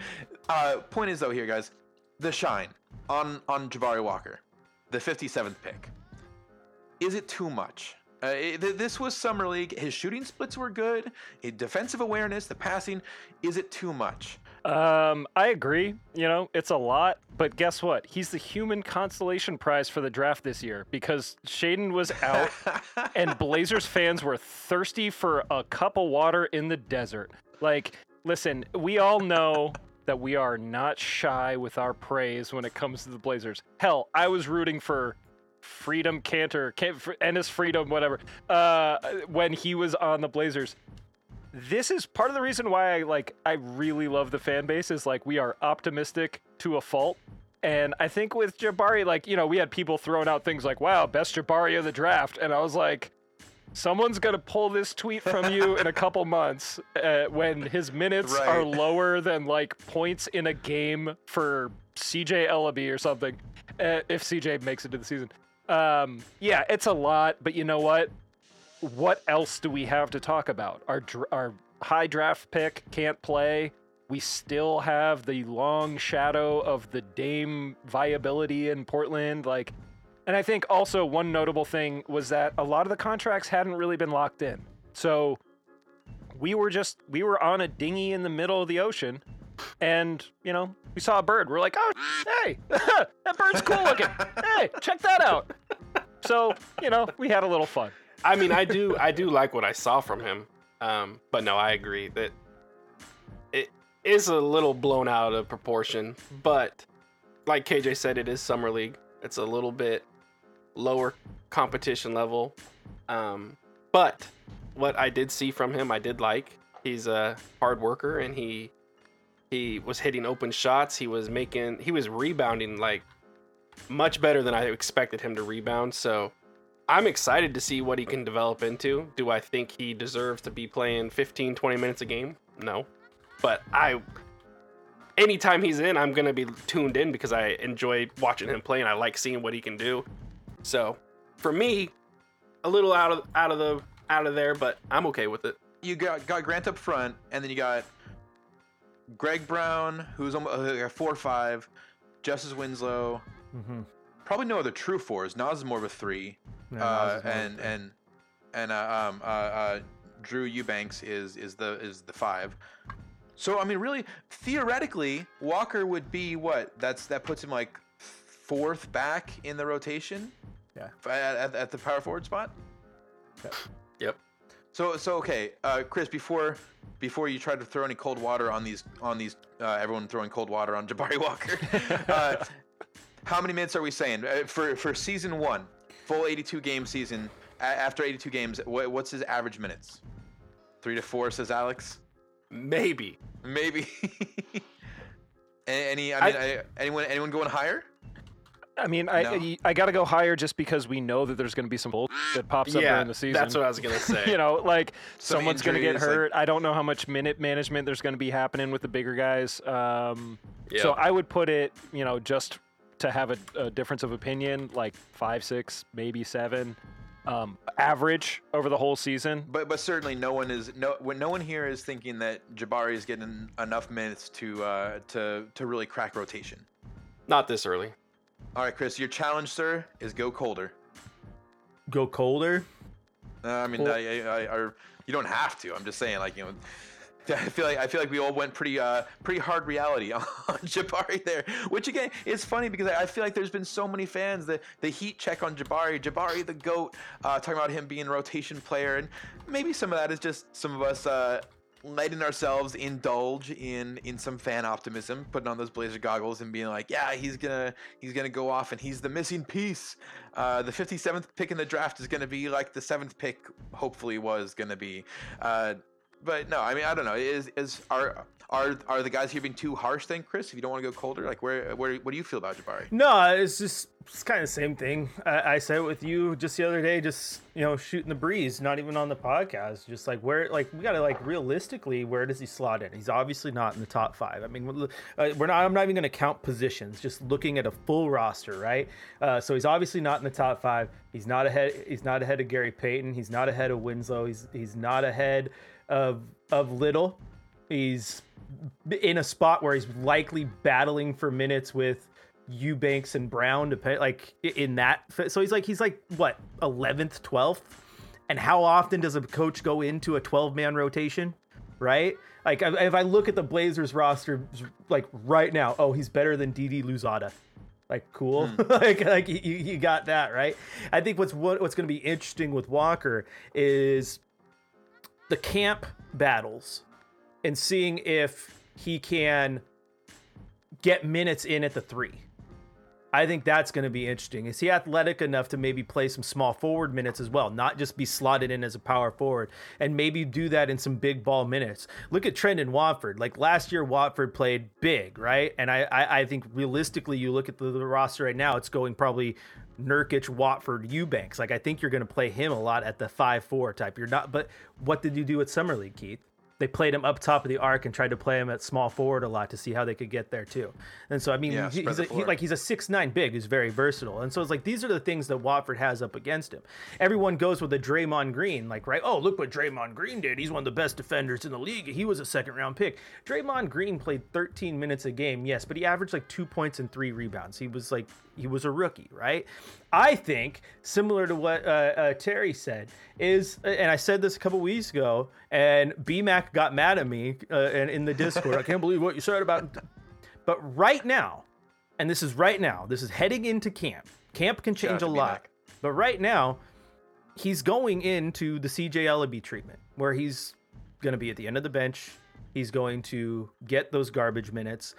[SPEAKER 1] Uh, point is though here, guys, the shine on on Jabari Walker, the 57th pick. Is it too much? Uh, it- this was summer league. His shooting splits were good. His defensive awareness, the passing. Is it too much?
[SPEAKER 3] Um, I agree. You know, it's a lot, but guess what? He's the human consolation prize for the draft this year because Shaedon was out [laughs] and Blazers fans were thirsty for a cup of water in the desert. Like, listen, we all know that we are not shy with our praise when it comes to the Blazers. Hell, I was rooting for Freedom Kanter, Enes Freedom, whatever, uh, when he was on the Blazers this is part of the reason why I like I really love the fan base is like we are optimistic to a fault. And I think with Jabari, like, you know, we had people throwing out things like, wow, best Jabari of the draft. And I was like, someone's going to pull this tweet from you in a couple [laughs] months uh, when his minutes
[SPEAKER 1] Right.
[SPEAKER 3] are lower than like points in a game for CJ Elleby or something, uh, if CJ makes it to the season. Um, yeah, it's a lot, but you know what? What else do we have to talk about? Our our high draft pick can't play. We still have the long shadow of the Dame viability in Portland. Like, and I think also one notable thing was that a lot of the contracts hadn't really been locked in. So we were just we were on a dinghy in the middle of the ocean, and you know we saw a bird. We're like, oh hey, [laughs] that bird's cool looking. Hey, check that out. So you know we had a little fun.
[SPEAKER 5] I mean, I do, I do like what I saw from him. Um, but no, I agree that it is a little blown out of proportion. But like KJ said, it is summer league. It's a little bit lower competition level. Um, but what I did see from him, I did like. He's a hard worker, and he he was hitting open shots. He was making, he was rebounding like much better than I expected him to rebound. So I'm excited to see what he can develop into. Do I think he deserves to be playing 15, 20 minutes a game? No. But I anytime he's in, I'm going to be tuned in because I enjoy watching him play and I like seeing what he can do. So, for me, a little out of out of the out of there, but I'm okay with it.
[SPEAKER 1] you got got Grant up front, and then you got Greg Brown, who's almost uh, four or five, Justice Winslow.
[SPEAKER 2] Mm-hmm.
[SPEAKER 1] Probably no other true fours. Nas is more of a three, uh, and and and uh, um, uh, uh, Drew Eubanks is is the is the five. So I mean, really, theoretically, Walker would be what? That's that puts him like fourth back in the rotation.
[SPEAKER 2] Yeah.
[SPEAKER 1] At, at, at the power forward spot.
[SPEAKER 5] Yep.
[SPEAKER 1] So so okay, uh, Chris. Before before you try to throw any cold water on these on these uh, everyone throwing cold water on Jabari Walker, [laughs] uh, how many minutes are we saying uh, for for season one, full 82 game season? A- after 82 games, wha- what's his average minutes? Three to four, says Alex.
[SPEAKER 5] Maybe.
[SPEAKER 1] Maybe. [laughs] Any, I mean, I, anyone, anyone going higher?
[SPEAKER 3] I mean, I
[SPEAKER 1] No.
[SPEAKER 3] I, I got to go higher just because we know that there's going to be some bull that pops up
[SPEAKER 5] yeah,
[SPEAKER 3] during the season.
[SPEAKER 5] that's what I was gonna [laughs] say.
[SPEAKER 3] you know, like
[SPEAKER 1] Some
[SPEAKER 3] someone's going to get
[SPEAKER 1] injuries, like-
[SPEAKER 3] hurt. I don't know how much minute management there's going to be happening with the bigger guys. Um, So I would put it, you know, just to have a, a difference of opinion, like five, six, maybe seven, um, average over the whole season.
[SPEAKER 1] But but certainly no one is no when no one here is thinking that Jabari is getting enough minutes to uh, to to really crack rotation.
[SPEAKER 5] Not this early.
[SPEAKER 1] All right, Chris, your challenge, sir, is go colder.
[SPEAKER 2] Go colder.
[SPEAKER 1] Uh, I mean,
[SPEAKER 2] Well-
[SPEAKER 1] I, I, I, or you don't have to. I'm just saying, like you know, [laughs] I feel like I feel like we all went pretty uh pretty hard reality [laughs] on Jabari there. Which again, is funny because I feel like there's been so many fans that the heat check on Jabari, Jabari the goat, uh, talking about him being a rotation player, and maybe some of that is just some of us. Uh, letting ourselves indulge in in some fan optimism putting on those blazer goggles and being like yeah he's gonna he's gonna go off and he's the missing piece uh, the 57th pick in the draft is gonna be like the seventh pick hopefully was gonna be uh, but no, I mean I don't know. Is is are are are the guys here being too harsh then, Chris? If you don't want to go colder, like where where what do you feel about Jabari?
[SPEAKER 2] No, it's just it's kind of the same thing. I, I said it with you just the other day, just you know, shooting the breeze, not even on the podcast. Just like where, like we gotta like realistically, where does he slot in? He's obviously not in the top five. I mean, we're uh, not. I'm not even gonna count positions. Just looking at a full roster, right? Uh, so he's obviously not in the top five. He's not ahead. He's not ahead of Gary Payton. He's not ahead of Winslow. He's he's not ahead of of Little. He's in a spot where he's likely battling for minutes with Eubanks and Brown to pay like in that. So he's like he's like what 11th, 12th, and how often does a coach go into a 12 man rotation? Right? Like if I look at the Blazers roster, like right now, oh, he's better than Didi Louzada. Like cool, hmm. [laughs] like like you, you got that right. I think what's what, what's going to be interesting with Walker is the camp battles and seeing if he can get minutes in at the three. I think that's going to be interesting. Is he athletic enough to maybe play some small forward minutes as well, not just be slotted in as a power forward, and maybe do that in some big ball minutes? Look at Trendon Watford. Like last year, Watford played big, right? And I, I, I think realistically, you look at the, the roster right now, it's going probably Nurkic, Watford, Eubanks. Like I think you're going to play him a lot at the five four type. You're not, but what did you do at summer league, Keith? They played him up top of the arc and tried to play him at small forward a lot to see how they could get there too. And so I mean,
[SPEAKER 1] Yeah,
[SPEAKER 2] he- he's a, he, like he's a six nine big who's very versatile. And so it's like these are the things that Watford has up against him. Everyone goes with a Draymond Green, like right? Oh, look what Draymond Green did. He's one of the best defenders in the league. He was a second round pick. Draymond Green played 13 minutes a game, yes, but he averaged like two points and three rebounds. He was like he was a rookie, right? I think similar to what uh, uh, Terry said is, and I said this a couple weeks ago, and BMAC got mad at me uh, and in the Discord. I can't believe what you said about. But right now, and this is right now, this is heading into camp. Camp can change a lot, but right now, he's going into the CJ Elleby treatment, where he's going to be at the end of the bench. He's going to get those garbage minutes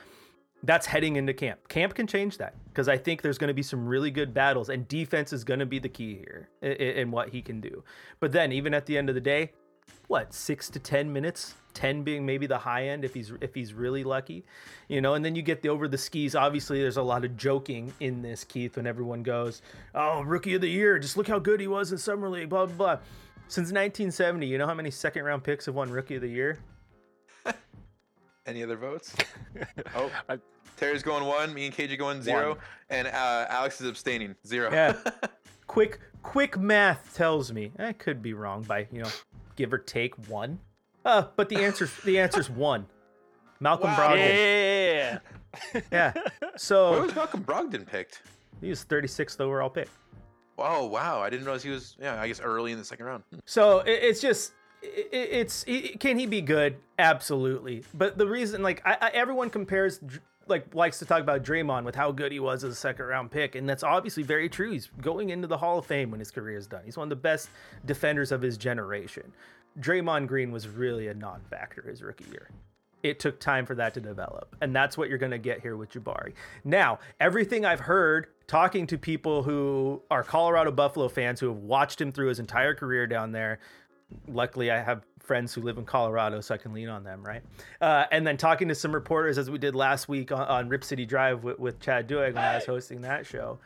[SPEAKER 2] that's heading into camp. Camp can change that because I think there's going to be some really good battles, and defense is going to be the key here in, in what he can do. But then, even at the end of the day, what six to ten minutes, ten being maybe the high end if he's if he's really lucky, you know. And then you get the over the skis. Obviously, there's a lot of joking in this, Keith, when everyone goes, "Oh, rookie of the year! Just look how good he was in summer league." Blah blah blah. Since 1970, you know how many second round picks have won rookie of the year?
[SPEAKER 1] Any other votes? [laughs] oh,
[SPEAKER 3] I-
[SPEAKER 1] Terry's going one. Me and KJ going zero, and uh, Alex is abstaining zero.
[SPEAKER 2] Yeah. [laughs] quick quick math tells me I could be wrong by you know give or take one. Uh, but the answer's the answer's [laughs] one. Malcolm
[SPEAKER 1] Wow.
[SPEAKER 2] Brogdon.
[SPEAKER 3] Yeah.
[SPEAKER 2] Yeah.
[SPEAKER 1] Where
[SPEAKER 2] So
[SPEAKER 1] was Malcolm Brogdon picked?
[SPEAKER 2] he was 36th overall pick.
[SPEAKER 1] Oh wow, I didn't realize he was. Yeah, I guess early in the second round. Hmm.
[SPEAKER 2] So it, it's just it, it's it, can he be good? Absolutely. But the reason like I, I, everyone compares like likes to talk about Draymond with how good he was as a second round pick, and that's obviously very true. He's going into the Hall of Fame when his career is done. He's one of the best defenders of his generation. Draymond Green was really a non-factor his rookie year. It took time for that to develop, and that's what you're going to get here with Jabari. Now, everything I've heard talking to people who are Colorado Buffalo fans who have watched him through his entire career down there, luckily I have friends who live in Colorado, so I can lean on them, right? Uh, and then talking to some reporters, as we did last week on, on Rip City Drive with, with Chad Doing when I was hosting that show,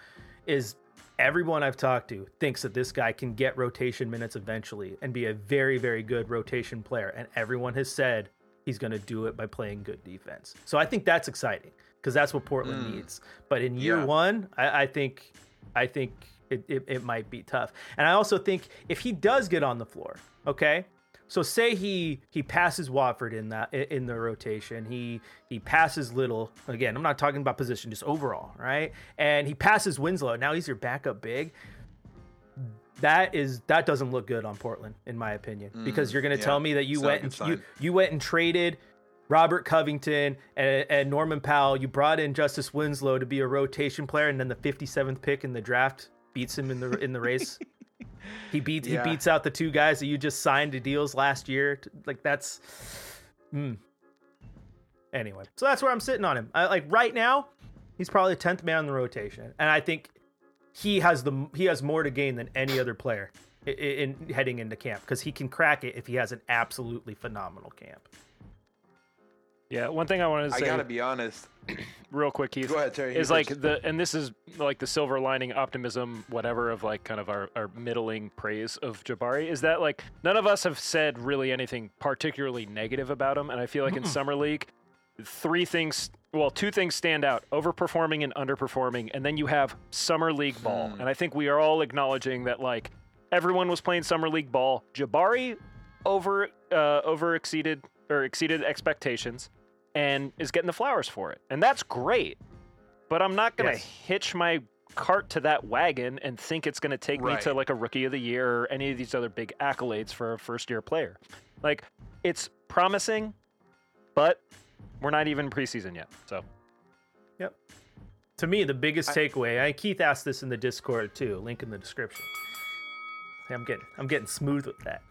[SPEAKER 2] is everyone I've talked to thinks that this guy can get rotation minutes eventually and be a very, very good rotation player. And everyone has said he's going to do it by playing good defense. So I think that's exciting because that's what Portland needs. But in year
[SPEAKER 1] Yeah.
[SPEAKER 2] one, I, I think, I think it, it, it might be tough. And I also think if he does get on the floor, okay. So say he he passes Watford in that in the rotation. He he passes Little again. I'm not talking about position, just overall, right? And he passes Winslow. Now he's your backup big. That is that doesn't look good on Portland, in my opinion, mm, because you're going to
[SPEAKER 1] yeah.
[SPEAKER 2] tell me that you
[SPEAKER 1] It's not a
[SPEAKER 2] went and you you went and traded Robert Covington and, and Norman Powell. You brought in Justice Winslow to be a rotation player, and then the 57th pick in the draft beats him in the in the race. [laughs] he beats
[SPEAKER 1] Yeah.
[SPEAKER 2] he beats out the two guys that you just signed to deals last year. Like that's, mm. anyway. So that's where I'm sitting on him. I, like right now, he's probably the 10th man in the rotation, and I think he has the he has more to gain than any other player i- i- in heading into camp because he can crack it if he has an absolutely phenomenal camp.
[SPEAKER 3] Yeah, one thing I wanted to say.
[SPEAKER 1] I gotta be honest. [clears throat]
[SPEAKER 3] real quick, Keith.
[SPEAKER 1] Go ahead, Terry.
[SPEAKER 3] is like
[SPEAKER 1] first.
[SPEAKER 3] the and this is like the silver lining optimism whatever of like kind of our, our middling praise of Jabari is that like none of us have said really anything particularly negative about him and I feel like in summer league three things well two things stand out overperforming and underperforming and then you have summer league ball
[SPEAKER 1] Hmm.
[SPEAKER 3] and I think we are all acknowledging that like everyone was playing summer league ball Jabari over uh, over exceeded or exceeded expectations and is getting the flowers for it and that's great but I'm not going to
[SPEAKER 2] Yes.
[SPEAKER 3] hitch my cart to that wagon and think it's going to take me to like a rookie of the year or any of these other big accolades for a first year player. Like it's promising, but we're not even preseason yet. So yep.
[SPEAKER 2] To me, the biggest takeaway. I, Keith asked this in the Discord too. Link in the description. I'm getting I'm getting smooth with that.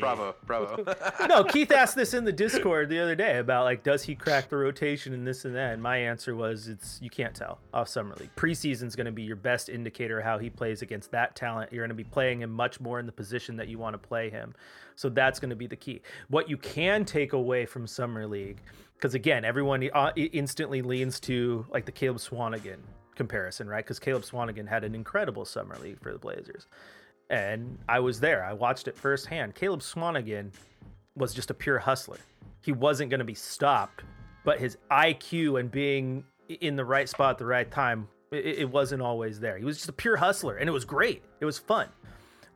[SPEAKER 1] Bravo, bravo. [laughs]
[SPEAKER 2] no, Keith asked this in the Discord the other day about like, does he crack the rotation and this and that? And my answer was, it's you can't tell off summer league. Preseason's going to be your best indicator of how he plays against that talent. You're going to be playing him much more in the position that you want to play him. So that's going to be the key. What you can take away from summer league, because again, everyone uh, instantly leans to like the Caleb Swanigan comparison, right? Because Caleb Swanigan had an incredible summer league for the Blazers and I was there. I watched it firsthand. Caleb Swanigan was just a pure hustler. He wasn't going to be stopped, but his IQ and being in the right spot at the right time, it, it wasn't always there. He was just a pure hustler, and it was great. It was fun.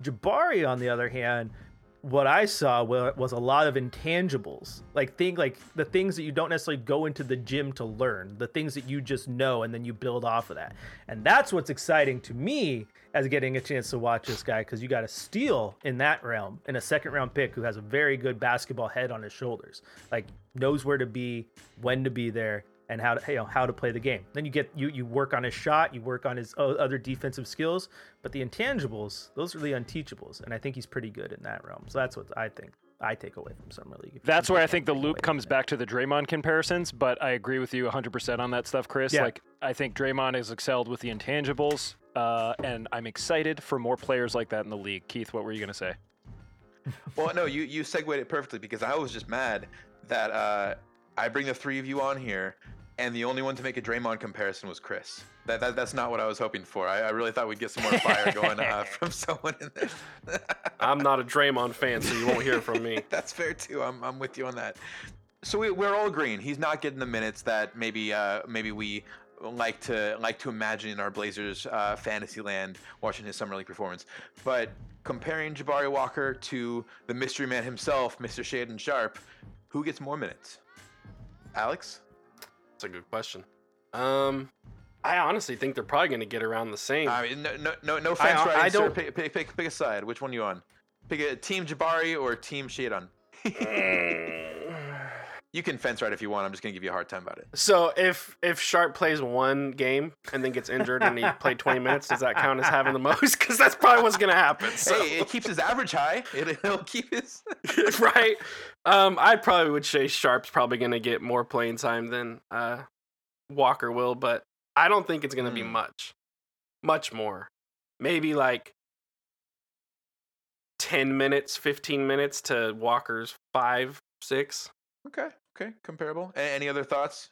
[SPEAKER 2] Jabari, on the other hand, what I saw was a lot of intangibles, like thing like the things that you don't necessarily go into the gym to learn, the things that you just know, and then you build off of that. And that's what's exciting to me as getting a chance to watch this guy because you got a steal in that realm in a second round pick who has a very good basketball head on his shoulders, like knows where to be, when to be there, and how to you know how to play the game. Then you get you you work on his shot, you work on his other defensive skills, but the intangibles, those are the unteachables, and I think he's pretty good in that realm. So that's what I think I take away from summer league.
[SPEAKER 3] that's where I think the loop comes back to the Draymond comparisons, but I agree with you 100% on that stuff, Chris.
[SPEAKER 2] Yeah.
[SPEAKER 3] Like I think Draymond has excelled with the intangibles, uh, and I'm excited for more players like that in the league. Keith, what were you going to say? [laughs]
[SPEAKER 1] well, no, you you segued it perfectly because I was just mad that uh, I bring the three of you on here, and the only one to make a Draymond comparison was Chris. That, that that's not what I was hoping for. I, I really thought we'd get some more fire going uh, [laughs] from someone in there. [laughs]
[SPEAKER 5] I'm not a Draymond fan, so you won't hear from me. [laughs]
[SPEAKER 1] That's fair too. I'm, I'm with you on that. So we, we're all agreeing he's not getting the minutes that maybe uh, maybe we like to like to imagine in our Blazers uh, fantasy land watching his summer league performance. But comparing Jabari Walker to the mystery man himself, Mr. Shaedon Sharpe, who gets more minutes? Alex?
[SPEAKER 5] That's a good question. Um, I honestly think they're probably going to get around the same.
[SPEAKER 1] I mean, no, no, no, no
[SPEAKER 5] I-
[SPEAKER 1] fence
[SPEAKER 5] I don't-
[SPEAKER 1] Pick, pick, pick, pick a side. Which one you on? Pick a team Jabari or team Shaedon. [laughs] you can fence right if you want. I'm just gonna give you a hard time about it.
[SPEAKER 5] So if if Sharpe plays one game and then gets injured and he [laughs] played 20 minutes, does that count as having the most? [laughs] Because that's probably what's going to happen. So.
[SPEAKER 1] Hey, it keeps his average high. It, it'll keep his.
[SPEAKER 5] right? Um, I probably would say Sharpe's probably going to get more playing time than uh, Walker will, but I don't think it's going to be
[SPEAKER 1] Hmm.
[SPEAKER 5] much, much more. Maybe like ten minutes, fifteen minutes to Walker's five, six.
[SPEAKER 1] Okay, okay, comparable. A- any other thoughts?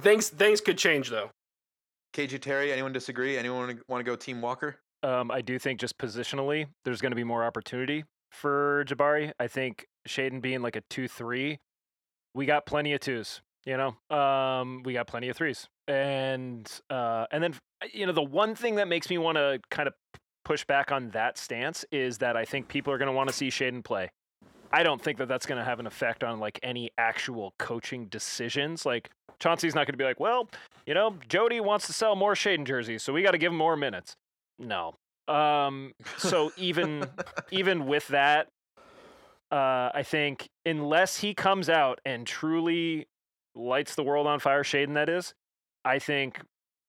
[SPEAKER 5] Things things could change though.
[SPEAKER 1] KJ Terry, anyone disagree? Anyone want to go Team Walker?
[SPEAKER 3] Um, I do think just positionally, there's going to be more opportunity for Jabari. I think Shaedon being like a two-three, we got plenty of twos. You know, um, we got plenty of threes, and uh, and then you know the one thing that makes me want to kind of push back on that stance is that I think people are going to want to see Shaedon play. I don't think that that's going to have an effect on like any actual coaching decisions. Like Chauncey's not going to be like, well, you know, Jody wants to sell more Shaedon jerseys, so we got to give him more minutes. No. Um. So even [laughs] even with that, uh, I think unless he comes out and truly lights the world on fire, Shaedon, that is, I think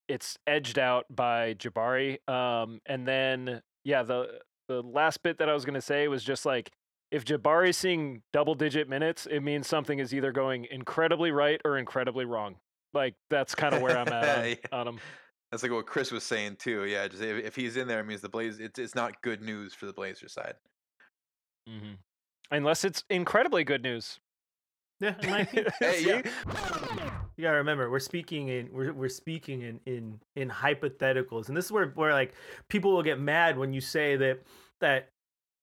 [SPEAKER 3] it's edged out by Jabari. Um, and then yeah, the the last bit that I was gonna say was just like if Jabari's seeing double digit minutes, it means something is either going incredibly right or incredibly wrong. Like that's kind of where I'm at [laughs] on, on him.
[SPEAKER 1] That's like what Chris was saying too. Yeah, just if, if he's in there, it means the Blaze. It's it's not good news for the Blazers side.
[SPEAKER 3] Mm-hmm. Unless it's incredibly good news.
[SPEAKER 2] Yeah, it might be. [laughs]
[SPEAKER 1] Hey, yeah.
[SPEAKER 2] You gotta remember, we're speaking in we're we're speaking in in in hypotheticals, and this is where where like people will get mad when you say that that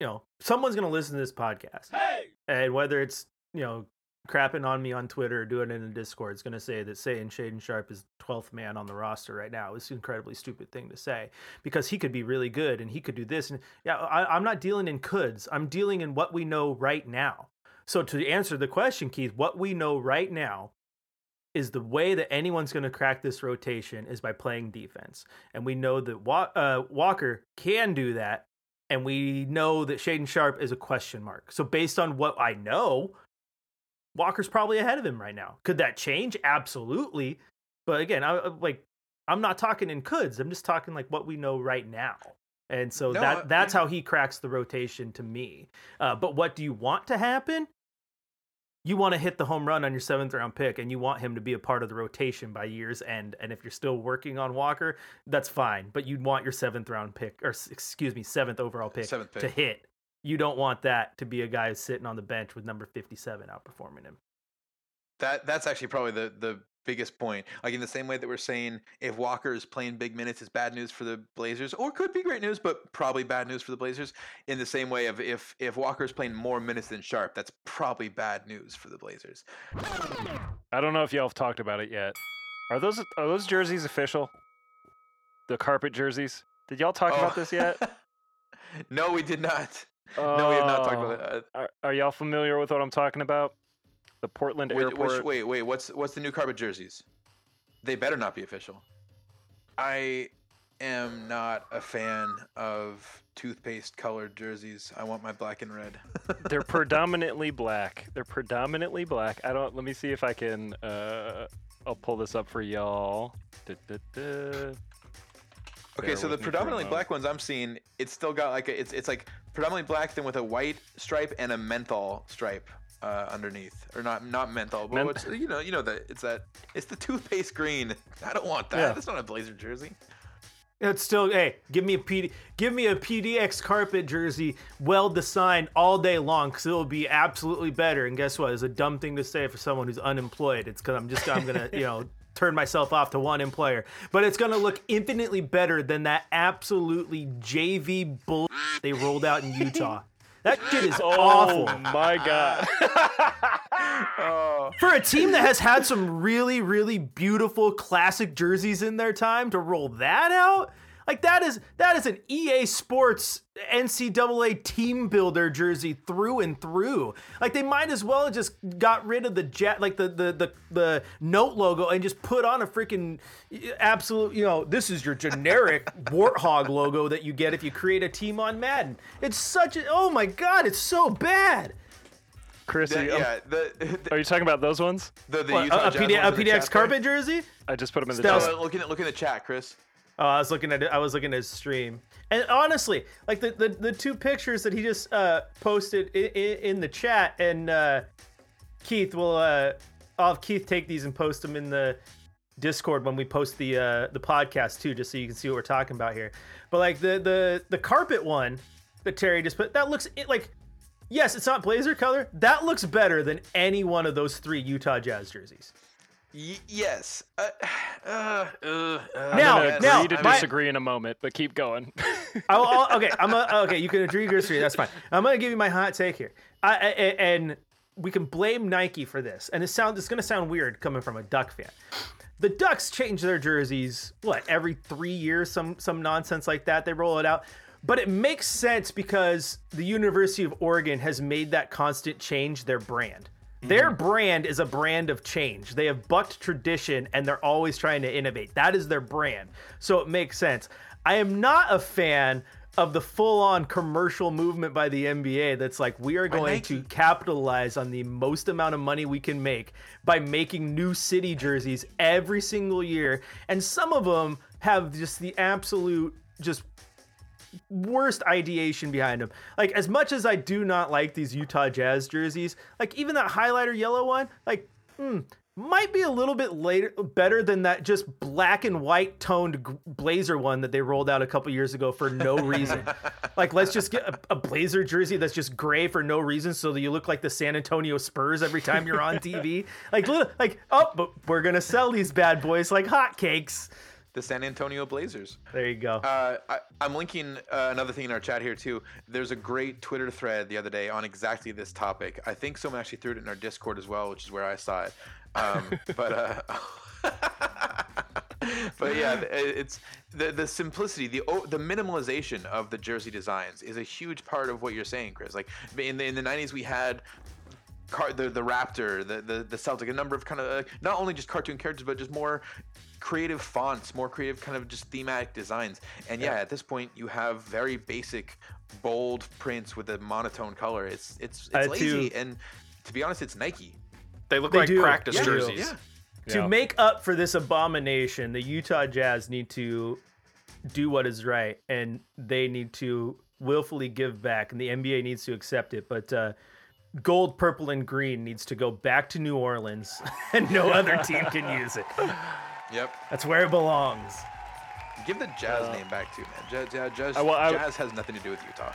[SPEAKER 2] you know someone's gonna listen to this podcast, hey, and whether it's you know crapping on me on Twitter doing it in the Discord, is gonna say that saying Shaedon Sharpe is twelfth man on the roster right now is an incredibly stupid thing to say because he could be really good and he could do this, and yeah, I, I'm not dealing in coulds, I'm dealing in what we know right now. So to answer the question, Keith, what we know right now is the way that anyone's going to crack this rotation is by playing defense. And we know that Wa- uh, Walker can do that. And we know that Shaedon Sharpe is a question mark. So based on what I know, Walker's probably ahead of him right now. Could that change? Absolutely. But again, I I- like I'm not talking in coulds. I'm just talking like what we know right now. And so
[SPEAKER 1] No,
[SPEAKER 2] that that's
[SPEAKER 1] yeah.
[SPEAKER 2] how he cracks the rotation to me. Uh, but what do you want to happen? you want to hit the home run on your seventh round pick and you want him to be a part of the rotation by year's end. And if you're still working on Walker, that's fine. But you'd want your seventh round pick, or excuse me, seventh overall pick,
[SPEAKER 1] Seventh
[SPEAKER 2] to hit. You don't want that to be a guy who's sitting on the bench with number 57 outperforming him.
[SPEAKER 1] That that's actually probably the the biggest point. Like in the same way that we're saying if Walker is playing big minutes is bad news for the Blazers, or could be great news, but probably bad news for the Blazers. In the same way of if if Walker is playing more minutes than Sharpe, that's probably bad news for the Blazers.
[SPEAKER 3] I don't know if y'all have talked about it yet. Are those are those jerseys official? The carpet jerseys. Did y'all talk about
[SPEAKER 1] Oh.
[SPEAKER 3] this yet? [laughs]
[SPEAKER 1] no, we did not. No, we have not talked about it. Uh,
[SPEAKER 3] Are, are y'all familiar with what I'm talking about? The Portland
[SPEAKER 1] Which,
[SPEAKER 3] airport.
[SPEAKER 1] which, wait, wait. What's what's the new carpet jerseys? They better not be official. I am not a fan of toothpaste colored jerseys. I want my black and red. [laughs]
[SPEAKER 3] They're predominantly black. They're predominantly black. I don't. Let me see if I can. Uh, I'll pull this up for y'all. Da, da, da.
[SPEAKER 1] Okay, so the
[SPEAKER 3] with me for a
[SPEAKER 1] predominantly black ones I'm seeing, it's still got like a, it's it's like predominantly black then with a white stripe and a menthol stripe uh, underneath, or not not menthol, but
[SPEAKER 3] Men-
[SPEAKER 1] what's, you know you know that it's that it's the toothpaste green. [laughs] I don't want that.
[SPEAKER 3] Yeah.
[SPEAKER 1] That's not a Blazer jersey.
[SPEAKER 2] It's still hey, give me a PD, give me a PDX carpet jersey, well designed all day long, because it'll be absolutely better. And guess what? It's a dumb thing to say for someone who's unemployed. It's because I'm just I'm gonna [laughs] you know turn myself off to one employer, but it's gonna look infinitely better than that absolutely JV bull [laughs] they rolled out in Utah. That shit is [laughs] oh awful.
[SPEAKER 3] Oh my god. [laughs]
[SPEAKER 1] Oh,
[SPEAKER 2] For a team that has had some really, really beautiful classic jerseys in their time to roll that out, like that is that is an EA Sports NCAA team builder jersey through and through. Like they might as well have just got rid of the jet, like the the the, the note logo, and just put on a freaking absolute. You know, this is your generic [laughs] warthog logo that you get if you create a team on Madden. It's such a oh my god, it's so bad.
[SPEAKER 3] Chris,
[SPEAKER 1] that-
[SPEAKER 3] are, you,
[SPEAKER 1] yeah, the the,
[SPEAKER 3] are you talking about those ones?
[SPEAKER 1] the, the
[SPEAKER 2] What, a, a, PD, a
[SPEAKER 1] ones in the
[SPEAKER 2] PDX carpet
[SPEAKER 1] there?
[SPEAKER 2] jersey?
[SPEAKER 3] I just put them in the
[SPEAKER 2] That
[SPEAKER 3] chat.
[SPEAKER 1] Uh, look in look in the chat, Chris.
[SPEAKER 2] Oh, I was looking at it. I was looking at his stream, and honestly, like the the, the two pictures that he just uh, posted in, in the chat, and uh, Keith will uh, I'll have Keith take these and post them in the Discord when we post the uh, the podcast too, just so you can see what we're talking about here. But like the the the carpet one that Terry just put, that looks like yes, it's not Blazer color. That looks better than any one of those three Utah Jazz jerseys.
[SPEAKER 1] Y- yes. Uh, [sighs] uh, uh, uh,
[SPEAKER 2] Now-
[SPEAKER 3] I'm
[SPEAKER 2] now,
[SPEAKER 3] agree to
[SPEAKER 2] my-
[SPEAKER 3] disagree in a moment, but keep going. [laughs]
[SPEAKER 2] I'll, I'll- okay, I'm a, okay. You can agree or disagree. That's fine. I'm gonna give you my hot take here. I, I and we can blame Nike for this. And it sounds it's gonna sound weird coming from a Duck fan. The Ducks change their jerseys what every three years, some some nonsense like that. They roll it out. But it makes sense because the University of Oregon has made that constant change their brand. Their mm-hmm. brand is a brand of change. They have bucked tradition and they're always trying to innovate. That is their brand. So it makes sense. I am not a fan of the full on commercial movement by the NBA that's like, we are going to capitalize on the most amount of money we can make by making new city jerseys every single year. And some of them have just the absolute, just worst ideation behind them. Like as much as I do not like these Utah Jazz jerseys, like even that highlighter yellow one, like hmm, might be a little bit later better than that just black and white toned blazer one that they rolled out a couple years ago for no reason. [laughs] like let's just get a, a blazer jersey that's just gray for no reason so that you look like the San Antonio Spurs every time you're on [laughs] TV. like like oh, but we're going to sell these bad boys like hotcakes.
[SPEAKER 1] The San Antonio Blazers.
[SPEAKER 2] There you go.
[SPEAKER 1] Uh, I, I'm linking uh, another thing in our chat here too. There's a great Twitter thread the other day on exactly this topic. I think someone actually threw it in our Discord as well, which is where I saw it. Um, [laughs] but uh, [laughs] but yeah, it's the the simplicity, the the minimalization of the jersey designs is a huge part of what you're saying, Chris. Like in the in the 90s, we had car the the raptor the the, the celtic a number of kind of uh, not only just cartoon characters but just more creative fonts more creative kind of just thematic designs and yeah, at this point you have very basic bold prints with a monotone color it's it's it's
[SPEAKER 2] had
[SPEAKER 1] lazy
[SPEAKER 2] to-
[SPEAKER 1] and to be honest it's nike
[SPEAKER 5] They look
[SPEAKER 2] They
[SPEAKER 5] like
[SPEAKER 2] do.
[SPEAKER 5] practice
[SPEAKER 2] Yeah.
[SPEAKER 5] jerseys.
[SPEAKER 1] yeah
[SPEAKER 2] to make up for this abomination, the Utah Jazz need to do what is right, and they need to willfully give back, and the NBA needs to accept it. But uh, gold, purple, and green needs to go back to New Orleans, [laughs] and no other team can use it.
[SPEAKER 1] yep
[SPEAKER 2] That's where it belongs.
[SPEAKER 1] give the jazz uh, name back too man jazz, jazz, jazz,
[SPEAKER 3] I- well, I-
[SPEAKER 1] jazz has nothing to do with utah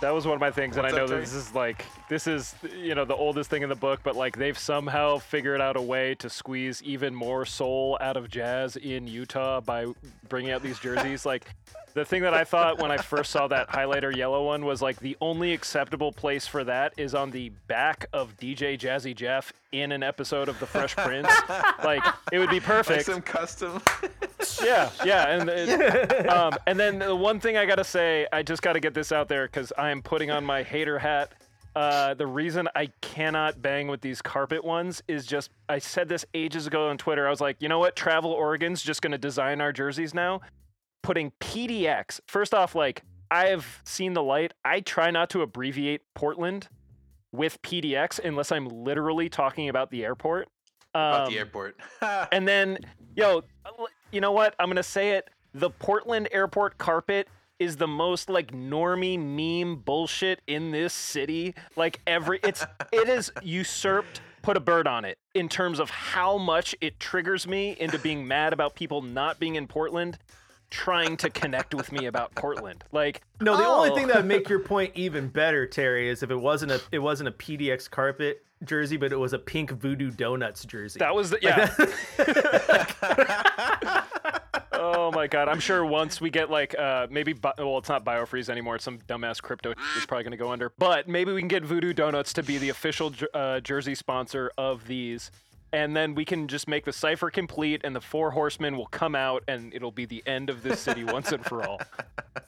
[SPEAKER 3] That was one of my things, and I know that this is like this is you know the oldest thing in the book, but like they've somehow figured out a way to squeeze even more soul out of jazz in Utah by bringing out these jerseys. [laughs] like the thing that I thought when I first saw that highlighter yellow one was like the only acceptable place for that is on the back of DJ Jazzy Jeff in an episode of The Fresh Prince. [laughs] like it would be
[SPEAKER 1] like
[SPEAKER 3] perfect.
[SPEAKER 1] some custom [laughs]
[SPEAKER 3] Yeah, yeah, and it- um, and then the one thing I gotta say, I just gotta get this out there because I am putting on my hater hat. Uh, the reason I cannot bang with these carpet ones is just I said this ages ago on Twitter. I was like, you know what? Travel Oregon's just gonna design our jerseys now, putting PDX. First off, like I've seen the light. I try not to abbreviate Portland with PDX unless I'm literally talking about the airport.
[SPEAKER 1] about
[SPEAKER 3] Um,
[SPEAKER 1] the airport [laughs]
[SPEAKER 3] and then, yo, you know what? I'm gonna say it. The Portland airport carpet is the most like normie meme bullshit in this city. Like every, it's [laughs] it is usurped. Put a bird on it in terms of how much it triggers me into being mad about people not being in Portland, trying to connect with me about Portland. Like,
[SPEAKER 2] No, the only
[SPEAKER 3] oh.
[SPEAKER 2] thing that would make your point even better, Terry, is if it wasn't a it wasn't a PDX carpet jersey, but it was a pink Voodoo Donuts jersey.
[SPEAKER 3] That was the yeah. [laughs] [laughs] oh my god! I'm sure once we get like uh maybe bi- well it's not biofreeze anymore. It's some dumbass crypto [laughs] is probably gonna go under. But maybe we can get Voodoo Donuts to be the official uh, jersey sponsor of these. And then we can just make the cipher complete, and the four horsemen will come out, and it'll be the end of this city once and for all.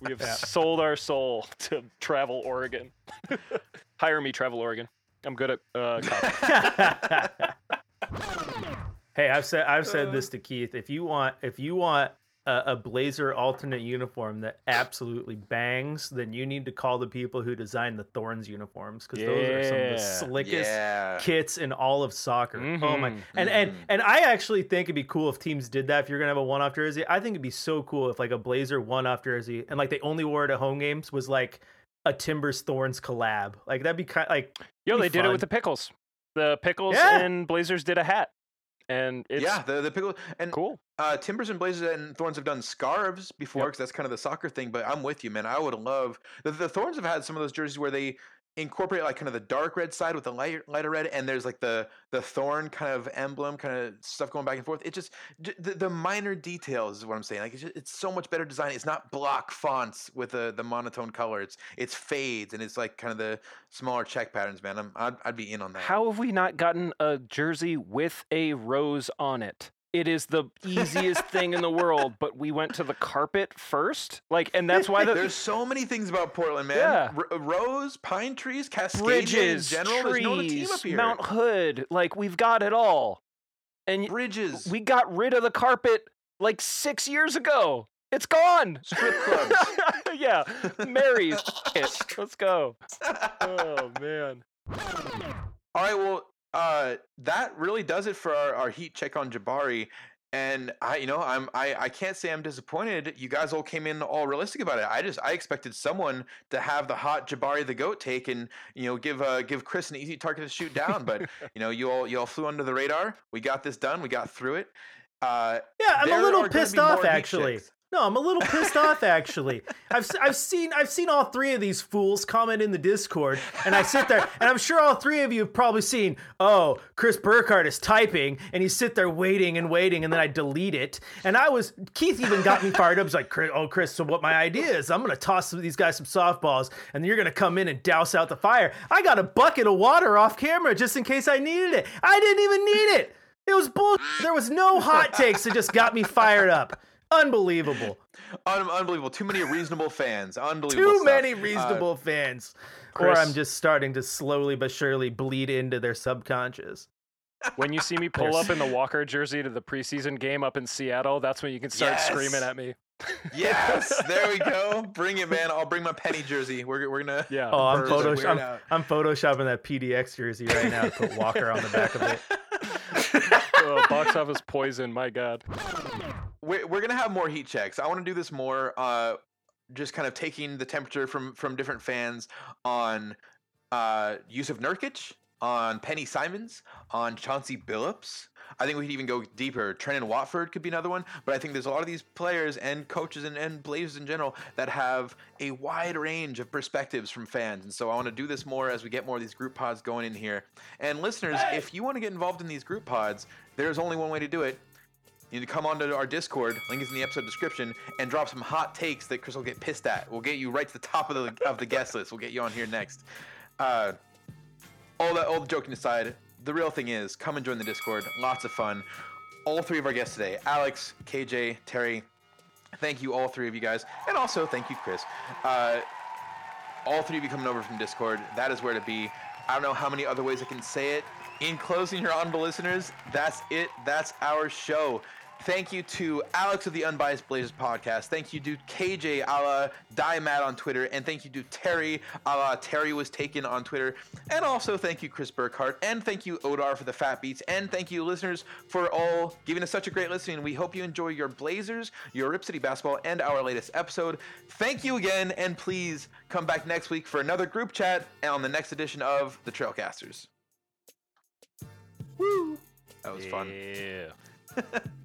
[SPEAKER 3] We have sold our soul to Travel Oregon. [laughs] Hire me, Travel Oregon. I'm good at uh, copy. [laughs] [laughs]
[SPEAKER 2] Hey, I've said I've said this to Keith. If you want if you want a, a blazer alternate uniform that absolutely bangs, then you need to call the people who designed the Thorns uniforms because those are some of the
[SPEAKER 3] Yeah.
[SPEAKER 2] slickest
[SPEAKER 1] yeah
[SPEAKER 2] kits in all of soccer. Oh my!
[SPEAKER 3] Mhm.
[SPEAKER 2] And and and I actually think it'd be cool if teams did that. If you're gonna have a one-off jersey, I think it'd be so cool if like a Blazer one-off jersey and like they only wore it at home games was like a Timbers Thorns collab. Like that'd be kind like
[SPEAKER 3] Yo,
[SPEAKER 2] be
[SPEAKER 3] they did it with the pickles. The pickles
[SPEAKER 2] Yeah.
[SPEAKER 3] and Blazers did a hat, and it's
[SPEAKER 1] yeah the the pickle and
[SPEAKER 3] cool.
[SPEAKER 1] Uh, Timbers and Blazers and Thorns have done scarves before
[SPEAKER 3] Yep.
[SPEAKER 1] because that's kind of the soccer thing. But I'm with you, man. I would love the, the Thorns have had some of those jerseys where they incorporate like kind of the dark red side with the light, lighter red, and there's like the the thorn kind of emblem, kind of stuff going back and forth. It just the, the minor details is what I'm saying. Like it's, just, it's so much better design. It's not block fonts with the the monotone color. It's it's fades and it's like kind of the smaller check patterns, man. I'm I'd, I'd be in on that.
[SPEAKER 3] How have we not gotten a jersey with a rose on it? It is the easiest thing in the world, [laughs] but we went to the carpet first. Like, and that's why the
[SPEAKER 1] There's so many things about Portland, man.
[SPEAKER 3] Yeah.
[SPEAKER 1] R- uh, rose, pine trees, Cascadia
[SPEAKER 3] bridges,
[SPEAKER 1] in general. No
[SPEAKER 3] trees,
[SPEAKER 1] here.
[SPEAKER 3] Mount Hood. Like, we've got it all. And
[SPEAKER 1] Bridges.
[SPEAKER 3] we got rid of the carpet like six years ago. It's gone.
[SPEAKER 1] Strip [laughs] clubs.
[SPEAKER 3] yeah, Mary's. [laughs] it. Let's go. Oh man.
[SPEAKER 1] All right, well, uh, that really does it for our, our heat check on Jabari. and I, you know, I'm I, I can't say I'm disappointed. You guys all came in all realistic about it. I just I expected someone to have the hot Jabari the goat take and you know give uh, give Chris an easy target to shoot down. but [laughs] you know, you all you all flew under the radar. We got this done. We got through it. Uh,
[SPEAKER 2] Yeah, I'm a little pissed off actually.
[SPEAKER 1] checks.
[SPEAKER 2] No, I'm a little pissed off [laughs] actually. I've I've seen I've seen all three of these fools comment in the Discord, and I sit there, and I'm sure all three of you have probably seen. Oh, Chris Burkhardt is typing, and you sit there waiting and waiting, and then I delete it. And I was Keith even got me fired up. He's like, "Oh, Chris, so what my idea is? I'm gonna toss some of these guys some softballs, and you're gonna come in and douse out the fire. I got a bucket of water off camera just in case I needed it. I didn't even need it. It was bull. There was no hot takes that just got me fired up. Unbelievable.
[SPEAKER 1] Un- unbelievable. Too many reasonable fans. Unbelievable.
[SPEAKER 2] Too
[SPEAKER 1] stuff.
[SPEAKER 2] many
[SPEAKER 1] Uh,
[SPEAKER 2] reasonable fans. Or I'm just starting to slowly but surely bleed into their subconscious.
[SPEAKER 3] When you see me pull up in the Walker jersey to the preseason game up in Seattle, that's when you can start
[SPEAKER 1] Yes.
[SPEAKER 3] screaming at me.
[SPEAKER 1] yes, there we go. [laughs] Bring it, man. I'll bring my penny jersey. We're, we're gonna.
[SPEAKER 3] Yeah.
[SPEAKER 2] Oh, I'm,
[SPEAKER 1] Birds are
[SPEAKER 2] photosh- I'm. I'm photoshopping that PDX jersey right now to put Walker on the back of it. [laughs]
[SPEAKER 3] oh, box office poison. My God.
[SPEAKER 1] We're, we're gonna have more heat checks. I want to do this more. Uh, just kind of taking the temperature from from different fans on uh, Jusuf Nurkic, on Penny Simons, on Chauncey Billups. I think we could even go deeper. Trendon Watford could be another one, but I think there's a lot of these players and coaches and, and Blazers in general that have a wide range of perspectives from fans. And so I want to do this more as we get more of these group pods going in here. And listeners, if you want to get involved in these group pods, there's only one way to do it. You need to come onto our Discord, link is in the episode description, and drop some hot takes that Chris will get pissed at. We'll get you right to the top of the of the guest list. We'll get you on here next. Uh, all that all the joking aside, the real thing is come and join the Discord. Lots of fun. All three of our guests today, Alex, KJ, Terry. Thank you, all three of you guys, and also thank you, Chris. Uh, all three of you coming over from Discord. That is where to be. I don't know how many other ways I can say it. In closing, your honorable listeners, that's it. That's our show. Thank you to Alex of the Unbiased Blazers podcast. Thank you to KJ a la Diamad on Twitter. And thank you to Terry a la Terry was taken on Twitter. And also thank you, Chris Burkhardt. And thank you, Odar, for the fat beats. And thank you, listeners, for all giving us such a great listening. We hope you enjoy your Blazers, your Rip City basketball, and our latest episode. Thank you again. And please come back next week for another group chat on the next edition of the Trailcasters. Woo! That was fun.
[SPEAKER 3] Yeah. [laughs]